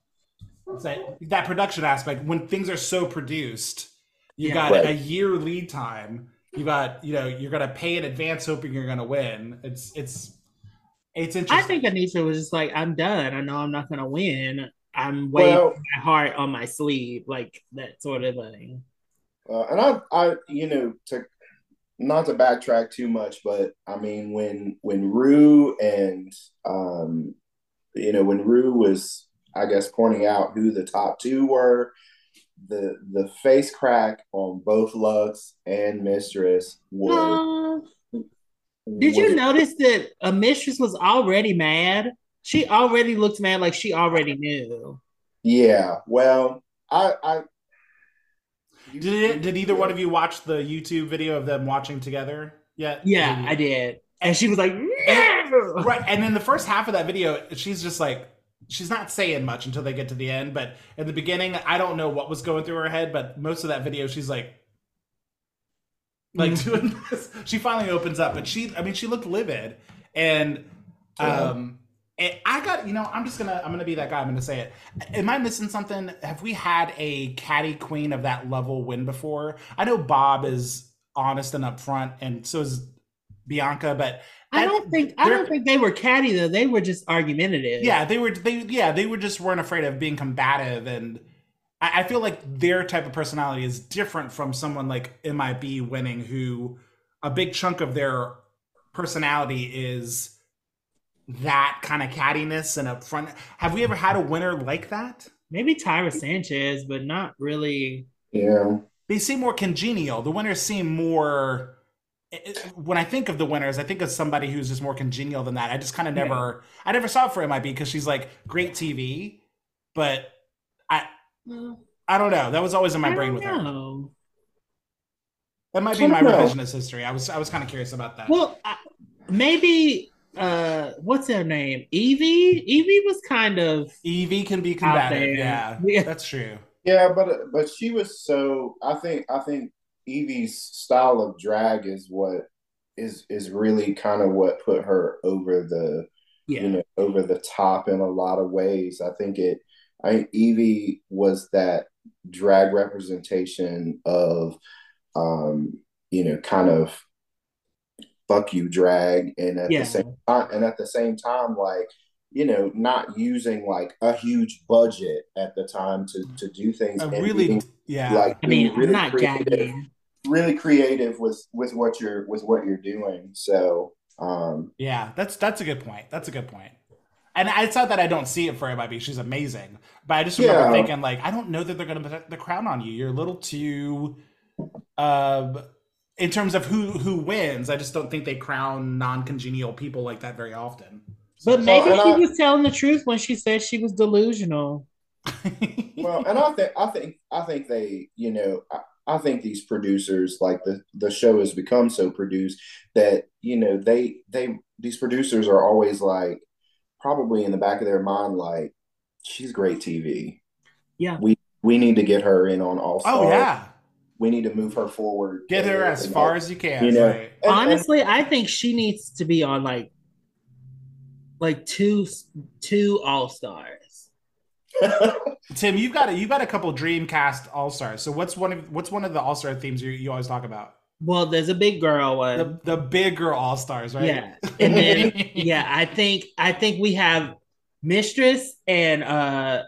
So that production aspect when things are so produced, you yeah, got right. a year lead time you got you know you're gonna pay in advance hoping you're gonna win. It's it's it's interesting. I think Anisha was just like, I'm done. I know I'm not gonna win. I'm waiting well, my heart on my sleeve, like that sort of thing. Uh, and I, I, you know, to not to backtrack too much, but I mean, when when Ru and um, you know, when Ru was, I guess, pointing out who the top two were, the the face crack on both Luxx and Mistress was. Uh, did you notice that a Mistress was already mad? She already looked mad, like she already knew. Yeah. Well, I. I did it, did either one of you watch the YouTube video of them watching together yet? Yeah, I did. And she was like, no! right. And then the first half of that video, she's just like, she's not saying much until they get to the end. But in the beginning, I don't know what was going through her head, but most of that video, she's like, like mm-hmm. doing this. She finally opens up, but she, I mean, she looked livid, and um, and I got, you know, I'm just gonna, I'm gonna be that guy. I'm gonna say it. Am I missing something? Have we had a catty queen of that level win before? I know Bob is honest and upfront, and so is Bianca, but I don't think I don't think they were catty though. They were just argumentative. Yeah, they were. They yeah, they were just weren't afraid of being combative, and I, I feel like their type of personality is different from someone like MIB winning, who a big chunk of their personality is that kind of cattiness and upfront. Have we ever had a winner like that? Maybe Tyra Sanchez, but not really. Yeah, they seem more congenial. The winners seem more when I think of the winners, I think of somebody who's just more congenial than that. I just kind of never, yeah. I never saw it for MIB because she's like great TV, but I, I don't know. That was always in my I brain with know. That might be my revisionist history. I was I was kind of curious about that. Well, I, maybe uh what's her name? Yvie? Yvie was kind of Yvie can be combative. Yeah, yeah, that's true. Yeah, but but she was so. I think I think Yvie's style of drag is what is is really kind of what put her over the yeah. you know over the top in a lot of ways. I think it. I Evie was that drag representation of, um, you know, kind of fuck you drag, and at yeah. the same time, and at the same time, like you know, not using like a huge budget at the time to to do things. Uh, really, being, yeah. Like, I mean, really I'm not creative, gagging. Really creative with with what you're with what you're doing. So, um, yeah, that's that's a good point. That's a good point. And it's not that I don't see it for everybody. She's amazing, but I just remember yeah. thinking like, I don't know that they're going to put the crown on you. You're a little too. Uh, in terms of who who wins, I just don't think they crown non-congenial people like that very often. But maybe she I, was telling the truth when she said she was delusional. well, and I think I think I think they, you know, I, I think these producers, like the the show has become so produced that you know they they these producers are always like probably in the back of their mind like she's great TV. Yeah, we we need to get her in on All Oh yeah, we need to move her forward. Get her as far as you can. You know, right. honestly, I think she needs to be on like like two two all stars. Tim, you've got a you've got a couple Dreamcast all stars. So what's one of what's one of the all star themes you, you always talk about? Well, there's a big girl one. The, the big girl all stars, right? Yeah, and then yeah, I think I think we have Mistress and uh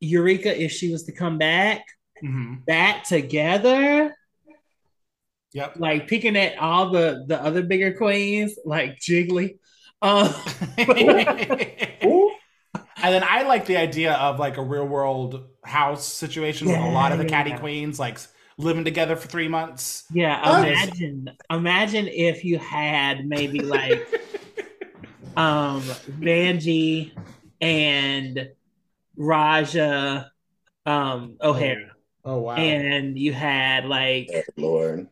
Eureka if she was to come back mm-hmm. back together. Yep. Like picking at all the the other bigger queens like Jiggly. Uh, and then I like the idea of like a real world house situation yeah, with a lot of the catty yeah. queens like living together for three months. Yeah, imagine imagine if you had maybe like um Vanjie and Raja um O'Hara. Oh, oh wow. And you had like Lord.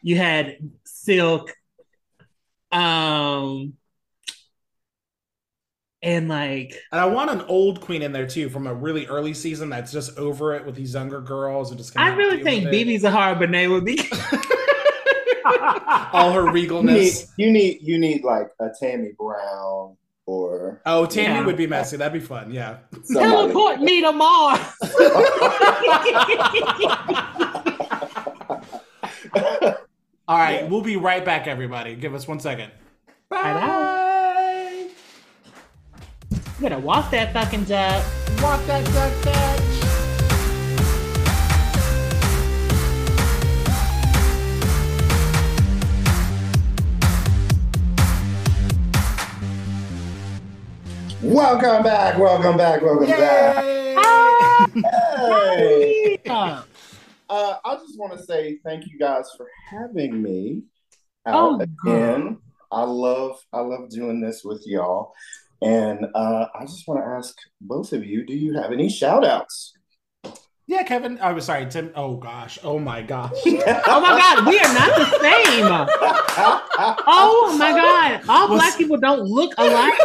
You had Silk um and like and i want an old queen in there too from a really early season that's just over it with these younger girls and just i really think BeBe Zahara Benet would be all her regalness. You need, you need, you need like a Tammie Brown or oh Tammie yeah. would be messy. That'd be fun yeah. Teleport me to mars. All right yeah. we'll be right back everybody. Give us one second. Bye, bye. You better walk that fucking duck. Walk that duck, bitch. Welcome back, welcome back, welcome Yay! back. hey. Uh, I just want to say thank you guys for having me out oh, again. I love I love doing this with y'all. And uh, I just want to ask both of you, do you have any shout outs? Yeah, Kevin. I was sorry, Tim. Oh gosh. Oh my gosh. oh my God. We are not the same. oh my God. All What's... black people don't look alike.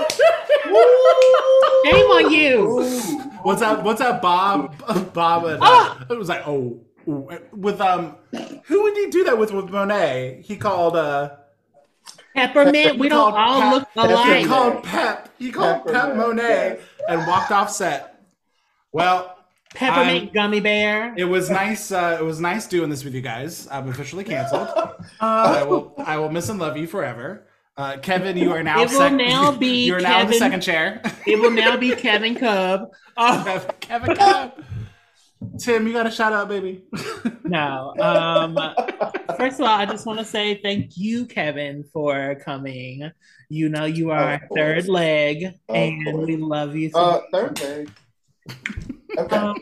Shame on you. What's that? What's that? Bob. Bob. And, uh, oh. It was like, oh, with um, who would he do that with? With Monét. He called uh Peppermint. We don't all Pep, look alike. He called Pep. He called Pep Monét and walked off set. Well, Peppermint gummy bear. It was nice. Uh, it was nice doing this with you guys. I'm officially canceled. Uh, I will. I will miss and love you forever. Uh, Kevin, you are now. It will sec- now be. You are Kevin, now in the second chair. it will now be Kevin Cub. Oh. Kevin Cub. Tim, you got a shout out, baby. no. Um, first of all, I just want to say thank you, Kevin, for coming. You know, you are our third leg, of and course. we love you. So uh, third leg. Okay. Um,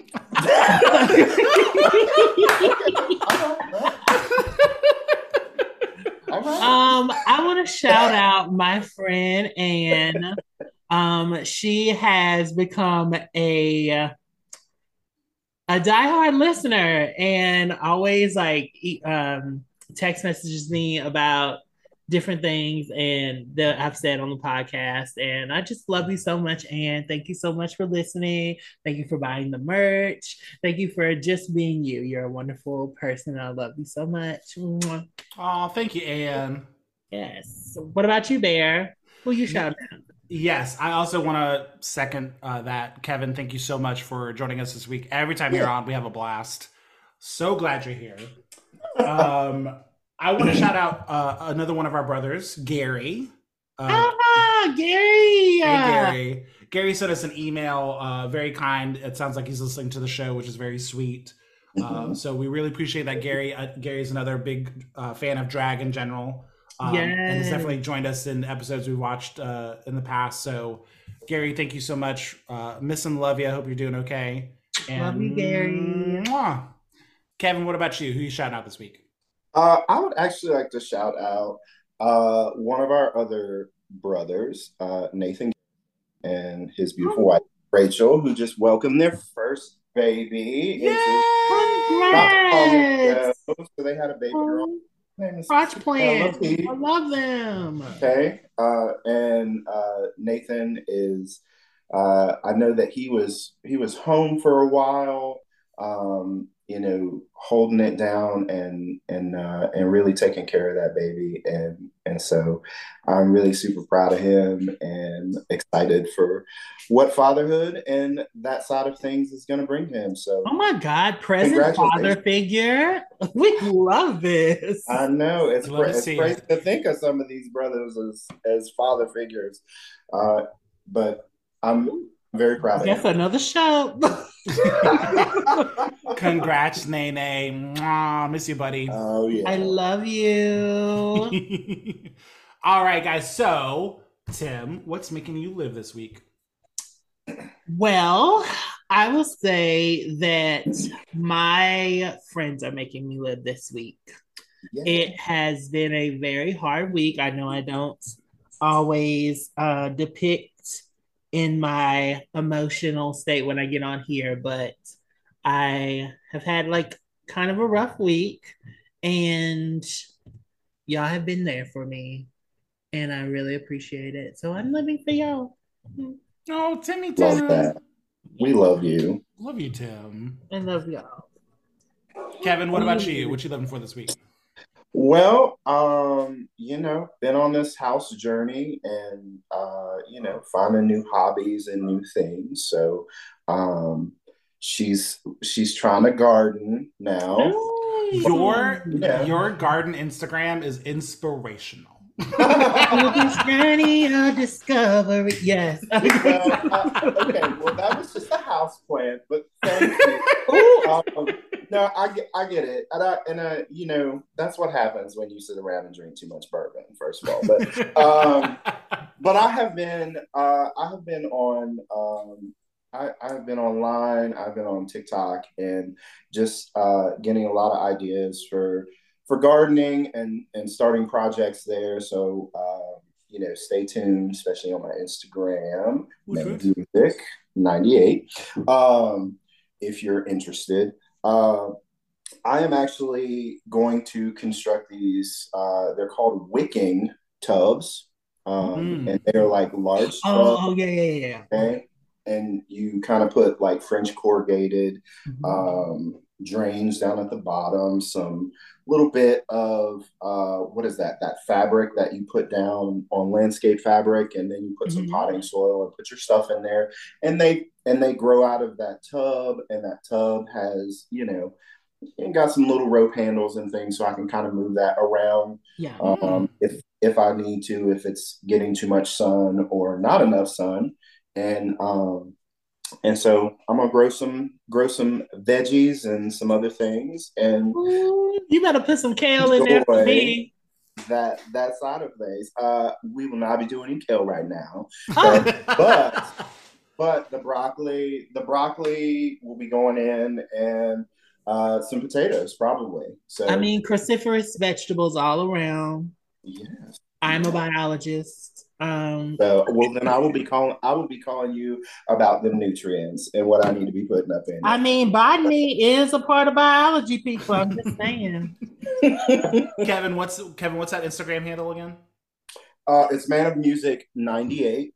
um, I want to shout out my friend Anne. Um, she has become a a diehard listener and always like um, text messages me about different things and that I've said on the podcast. And I just love you so much. And thank you so much for listening. Thank you for buying the merch. Thank you for just being you. You're a wonderful person. I love you so much. Oh, thank you, Anne. Yes. What about you, Bear? Who you shout out? Yes, I also want to second uh, that. Kevin, thank you so much for joining us this week. Every time you're on, we have a blast. So glad you're here. Um, I want to shout out uh, another one of our brothers, Gary. Uh, ah, Gary. Hey, Gary. Gary sent us an email, uh, very kind. It sounds like he's listening to the show, which is very sweet. Mm-hmm. so we really appreciate that. Gary uh, Gary's another big uh, fan of drag in general. Um, yes. And has definitely joined us in episodes we watched uh, in the past. So, Gary, thank you so much. Uh, miss and love you. I hope you're doing okay. And, love you, Gary. Mwah. Kevin, what about you? Who you shouting out this week? Uh, I would actually like to shout out uh, one of our other brothers, uh, Nathan, and his beautiful oh. wife, Rachel, who just welcomed their first baby. Yay! Congrats! So they had a baby girl. Crotch plant. I love them. Okay. Uh, and uh, Nathan is. Uh, I know that he was he was home for a while. Um, you know, holding it down and and uh, and really taking care of that baby, and and so I'm really super proud of him and excited for what fatherhood and that side of things is going to bring him. So, oh my God, present father figure, we love this. I know it's, cra- it's crazy to think of some of these brothers as as father figures, uh, but I'm very proud of That's another show. Congrats, Nene. Mwah, miss you, buddy. Oh, yeah. I love you. All right, guys. So, Tim, what's making you live this week? Well, I will say that my friends are making me live this week. Yeah. It has been a very hard week. I know I don't always uh, depict in my emotional state when I get on here, but I have had like kind of a rough week and y'all have been there for me and I really appreciate it. So I'm living for y'all. Oh, Timmy Tim. Love that. We love you. Love you, Tim. I love y'all. Kevin, what about you? What you living for this week? Well, um, you know, been on this house journey and uh, you know, finding new hobbies and new things. So um she's she's trying to garden now. Your yeah. your garden Instagram is inspirational. this journey of discovery. Yes. well, uh, okay, well that was just a house plant, but thank you. um, no, I get, I get it, and I, and I, you know, that's what happens when you sit around and drink too much bourbon. First of all, but, um, but I have been, uh, I have been on, um, I, I've been online, I've been on TikTok, and just uh, getting a lot of ideas for for gardening and and starting projects there. So. Uh, you know, stay tuned, especially on my Instagram, Music 98. Um, if you're interested. Uh, I am actually going to construct these. Uh, they're called wicking tubs, um, mm. and they're like large. Oh, oh, yeah, yeah, yeah. Okay, and you kind of put like French corrugated mm-hmm. um, drains down at the bottom. Some little bit of uh, what is that? That fabric that you put down on landscape fabric, and then you put mm-hmm. some potting soil and put your stuff in there, and they and they grow out of that tub, and that tub has, you know, and got some little rope handles and things so I can kind of move that around. Yeah. Um, if if I need to, if it's getting too much sun or not enough sun, and um, and so I'm gonna grow some grow some veggies and some other things. And Ooh, you better put some kale in there for me. That that side of things. Uh, we will not be doing any kale right now, but, but but the broccoli, the broccoli will be going in and uh, some potatoes probably. So I mean, cruciferous vegetables all around. Yes. I'm a biologist. Um, So well then I will be calling I will be calling you about the nutrients and what I need to be putting up in. I mean, botany is a part of biology, people. I'm just saying. Kevin, what's Kevin? What's that Instagram handle again? uh it's Man of Music 98.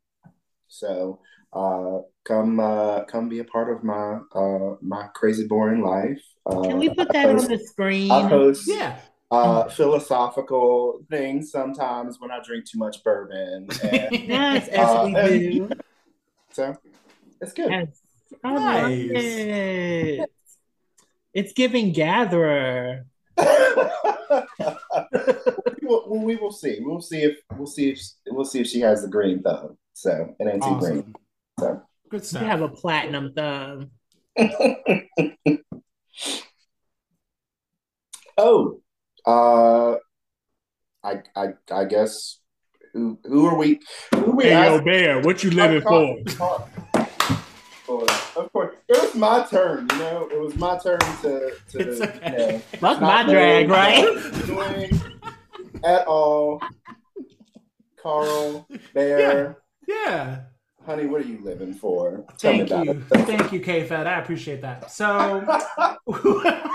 So uh come uh come be a part of my uh my crazy boring life. Uh, Can we put I that on the screen? I post Yeah. Uh, philosophical things sometimes when I drink too much bourbon. And Yes, as Uh, we and- do. so it's good. Yes. I love Nice. it. It's giving gatherer. we, will, we will see. We'll see if we'll see if we'll see if she has the green thumb. So an ain't too green. So Good You have a platinum thumb. oh, uh, I I I guess who who are we? Who are we? hey, asking? Bear, what you living for? of course. It was my turn, you know. It was my turn to, to It's you know, That's not my drag, know right? what I was doing at all. Carl, Bear, Yeah. honey, what are you living for? Tell Thank me about you. it. Thank you, K Fed. I appreciate that. So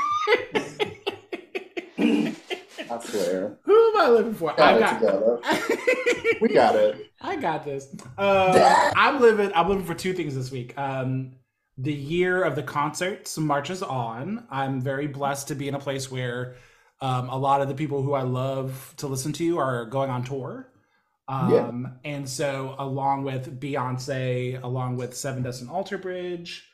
I swear. who am I living for? Got I it got together. We got it. I got this. Uh, I'm living. I'm living for two things this week. Um, the year of the concerts marches on. I'm very blessed to be in a place where um, a lot of the people who I love to listen to are going on tour. Um, And so, along with Beyonce, along with Sevendust Alter Bridge,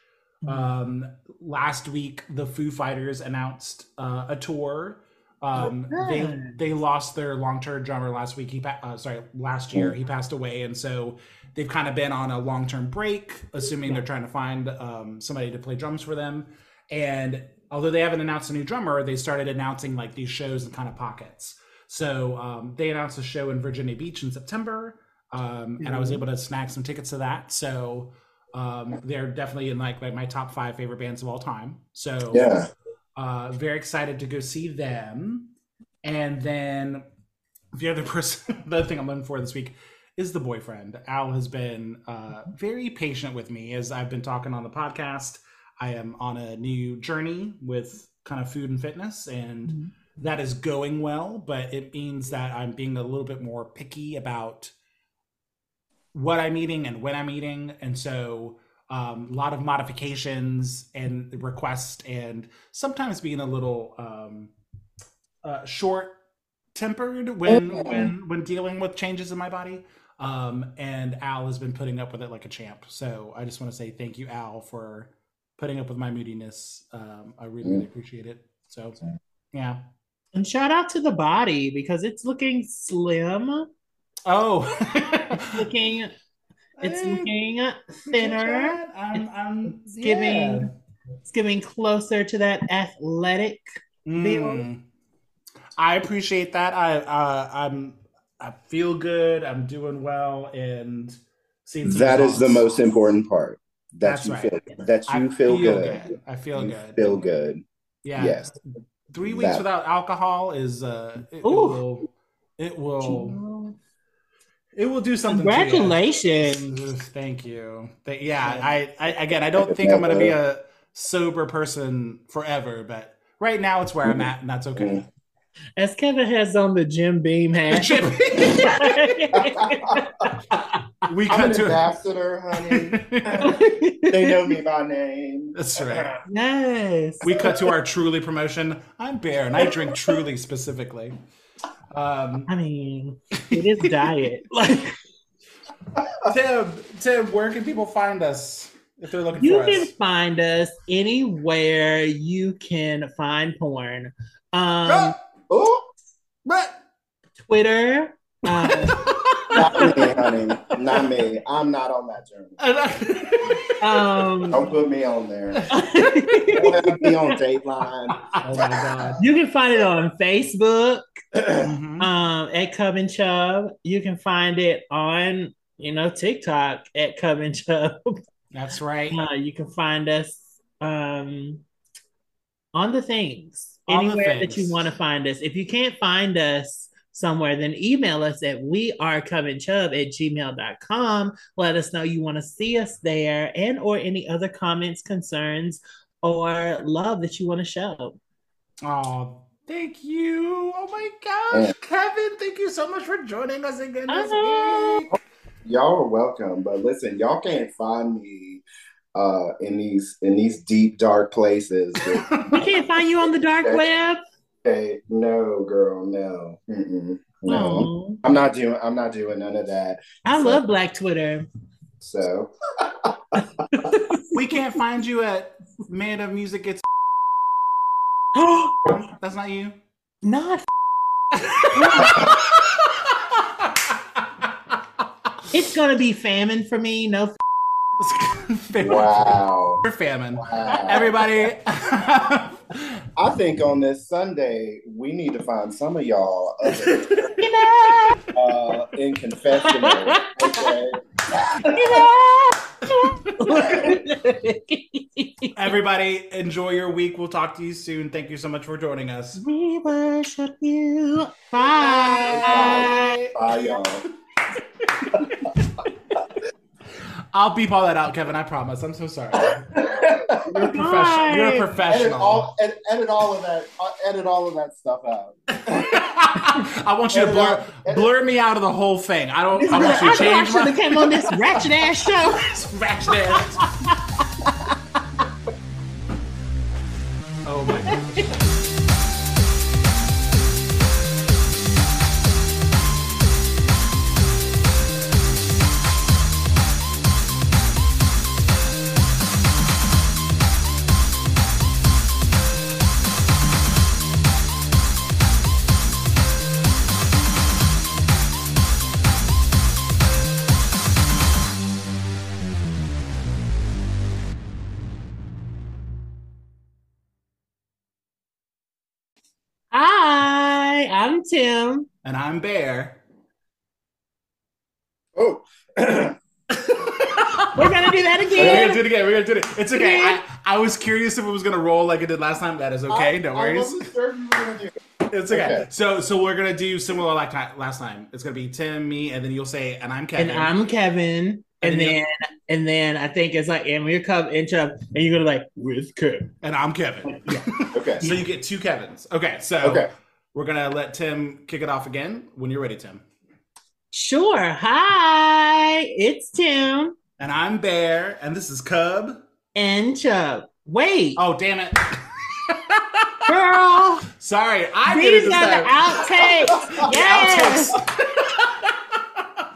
um, last week the Foo Fighters announced uh, a tour. Um, they they lost their long term drummer last week. He pa- uh, sorry last year he passed away, and so they've kind of been on a long term break, assuming they're trying to find um, somebody to play drums for them. And although they haven't announced a new drummer, they started announcing like these shows in kind of pockets. So um, they announced a show in Virginia Beach in September, um, and I was able to snag some tickets to that. So um, they're definitely in like, like my top five favorite bands of all time. So Yeah. Uh, very excited to go see them. And then the other person, the other thing I'm looking for this week is the boyfriend. Al has been uh, very patient with me as I've been talking on the podcast. I am on a new journey with kind of food and fitness, and that is going well, but it means that I'm being a little bit more picky about what I'm eating and when I'm eating. And so um, a lot of modifications and requests, and sometimes being a little um, uh, short tempered when when when dealing with changes in my body. Um, and Al has been putting up with it like a champ. So I just want to say thank you, Al, for putting up with my moodiness. Um, I really, really appreciate it. So yeah. And shout out to the body because it's looking slim. Oh, Looking it's Hey, looking thinner. I'm, I'm It's giving it's giving closer to that athletic. Mm. I appreciate that. I uh, I'm I feel good. I'm doing well, and seeing some That is the most important part. That That's you right. feel that I you feel, good. I feel You good. feel good. Yeah. Yes. Three weeks That- without alcohol is uh it, it will it will it will do something. to you. Congratulations. Mm-hmm. Thank you. Th- yeah, I, I again, I don't think I'm going to be a sober person forever, but right now it's where I'm at, and that's okay. Mm-hmm. As Kevin has on the Jim Beam hat. We I'm cut an to ambassador, honey. they know me by name. That's right. yes. We cut to our Truly promotion. I'm Bear, and I drink Truly specifically. Um, I mean, it is diet. Like Tim, Tim, where can people find us if they're looking you for us? You can find us anywhere you can find porn. Um, Oh, Oh, but- Twitter. Um, not me, honey. Not me. I'm not on that journey. um, Don't put me on there. Don't have me on Dateline. oh my god! You can find it on Facebook Mhm. um, at Cub and Chub. You can find it on you know TikTok at Cub and Chub. That's right. Uh, you can find us um, on the things On the anywhere that you want to find us. If you can't find us somewhere, then email us at we are coming chub at gmail.com. Let us know you want to see us there and or any other comments, concerns, or love that you want to show. Oh, thank you. Oh my gosh. Yeah. Kevin, thank you so much for joining us again this Oh. week. Y'all are welcome, but listen, y'all can't find me uh in these in these deep dark places. We can't find you on the dark web. Okay, no, girl, no, Mm-mm, no. Oh, I'm not doing. I'm not doing none of that. I love Black Twitter. So we can't find you at Man of Music Gets. That's not you. Not. It's gonna be famine for me. No. wow, We're famine. wow. Everybody. I think on this Sunday we need to find some of y'all other, uh, in confessional. Okay. Everybody, enjoy your week. We'll talk to you soon. Thank you so much for joining us. we worship you. Bye. Bye, y'all. I'll beep all that out, Kevin. I promise. I'm so sorry. You're a professional. You're a Bye. edit professional. all edit, edit all of that. uh, Edit all of that stuff out. I want you to blur, out- blur me out of the whole thing. I don't. I want you I to knew I change should have my came on this ratchet ass show. scratch dance. I'm Tim. And I'm Bear. Oh, We're gonna do that again. We're gonna do it again. We're gonna do it. It's okay. I, I was curious if it was gonna roll like it did last time. That is okay. No worries. wasn't sure if you were gonna do it. It's okay. Okay. So so we're gonna do similar like last time. It's gonna be Tim, me, and then you'll say, and I'm Kevin. And I'm Kevin. And And then then and then I think it's like and we're Cub and Chub, and you're gonna like with Kevin. And I'm Kevin. Okay. So you get two Kevins. Okay. So Okay. We're gonna let Tim kick it off again when you're ready, Tim. Sure. Hi, it's Tim And I'm Bear, and this is Cub. and Chub. Wait, Oh damn it! girl. Sorry, I did it These are the time. outtakes. The Yes. outtakes.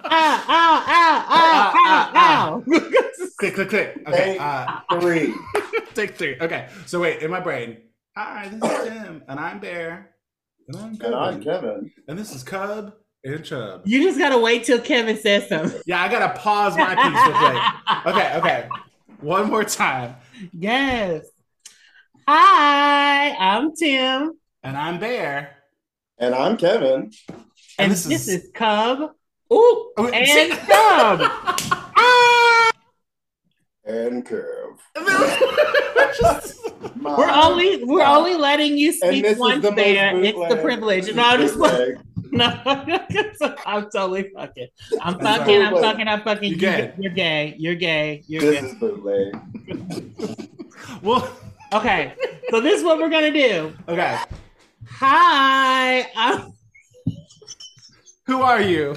Ow, ow, ow, ow, Ah, ow, ow. click, click, click. Okay. Uh, three. take three. Okay. So wait, in my brain. Hi, this is Tim, and I'm Bear, and I'm Kevin, And I'm Kevin. and this is Cub and Chub. You just gotta wait till Kevin says something. Yeah, I gotta pause my piece real. Okay, okay. One more time. Yes. Hi, I'm Tim. And I'm Bear. And I'm Kevin. And, this this, is- is, Cub. Ooh, Oh, and Cub. ah! And Curve. We're only we're only letting you speak this is once the there. It's the privilege. this No, I'm is just bootleg. no. I'm totally fucking. I'm That's fucking. I'm fucking. I'm fucking. You You, gay. you're gay. You're gay. You're This gay. is bootleg. well, Okay. So this is what we're gonna do. okay. Hi. I'm, Who are you?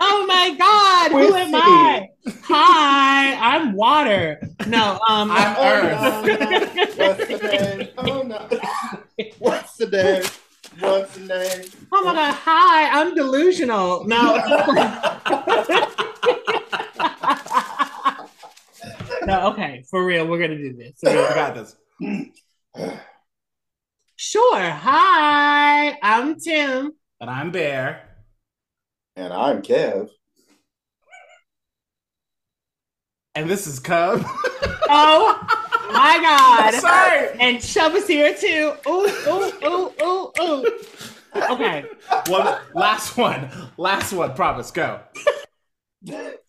Oh my God. Who am I? Hi. I'm water. No. Um. I'm Oh, Earth. no, no. What's the name? Oh no. What's the name? What's the name? Oh my God. Hi. I'm delusional. No. no. Okay. For real. We're gonna do this. For real. I got this. Sure. Hi, I'm Tim. And I'm Bear. And I'm Kev. And this is Cub. Oh my God. Sorry. And Chub is here too. Ooh, ooh, ooh, ooh, ooh. Okay. One last one. Last one. Promise. Go.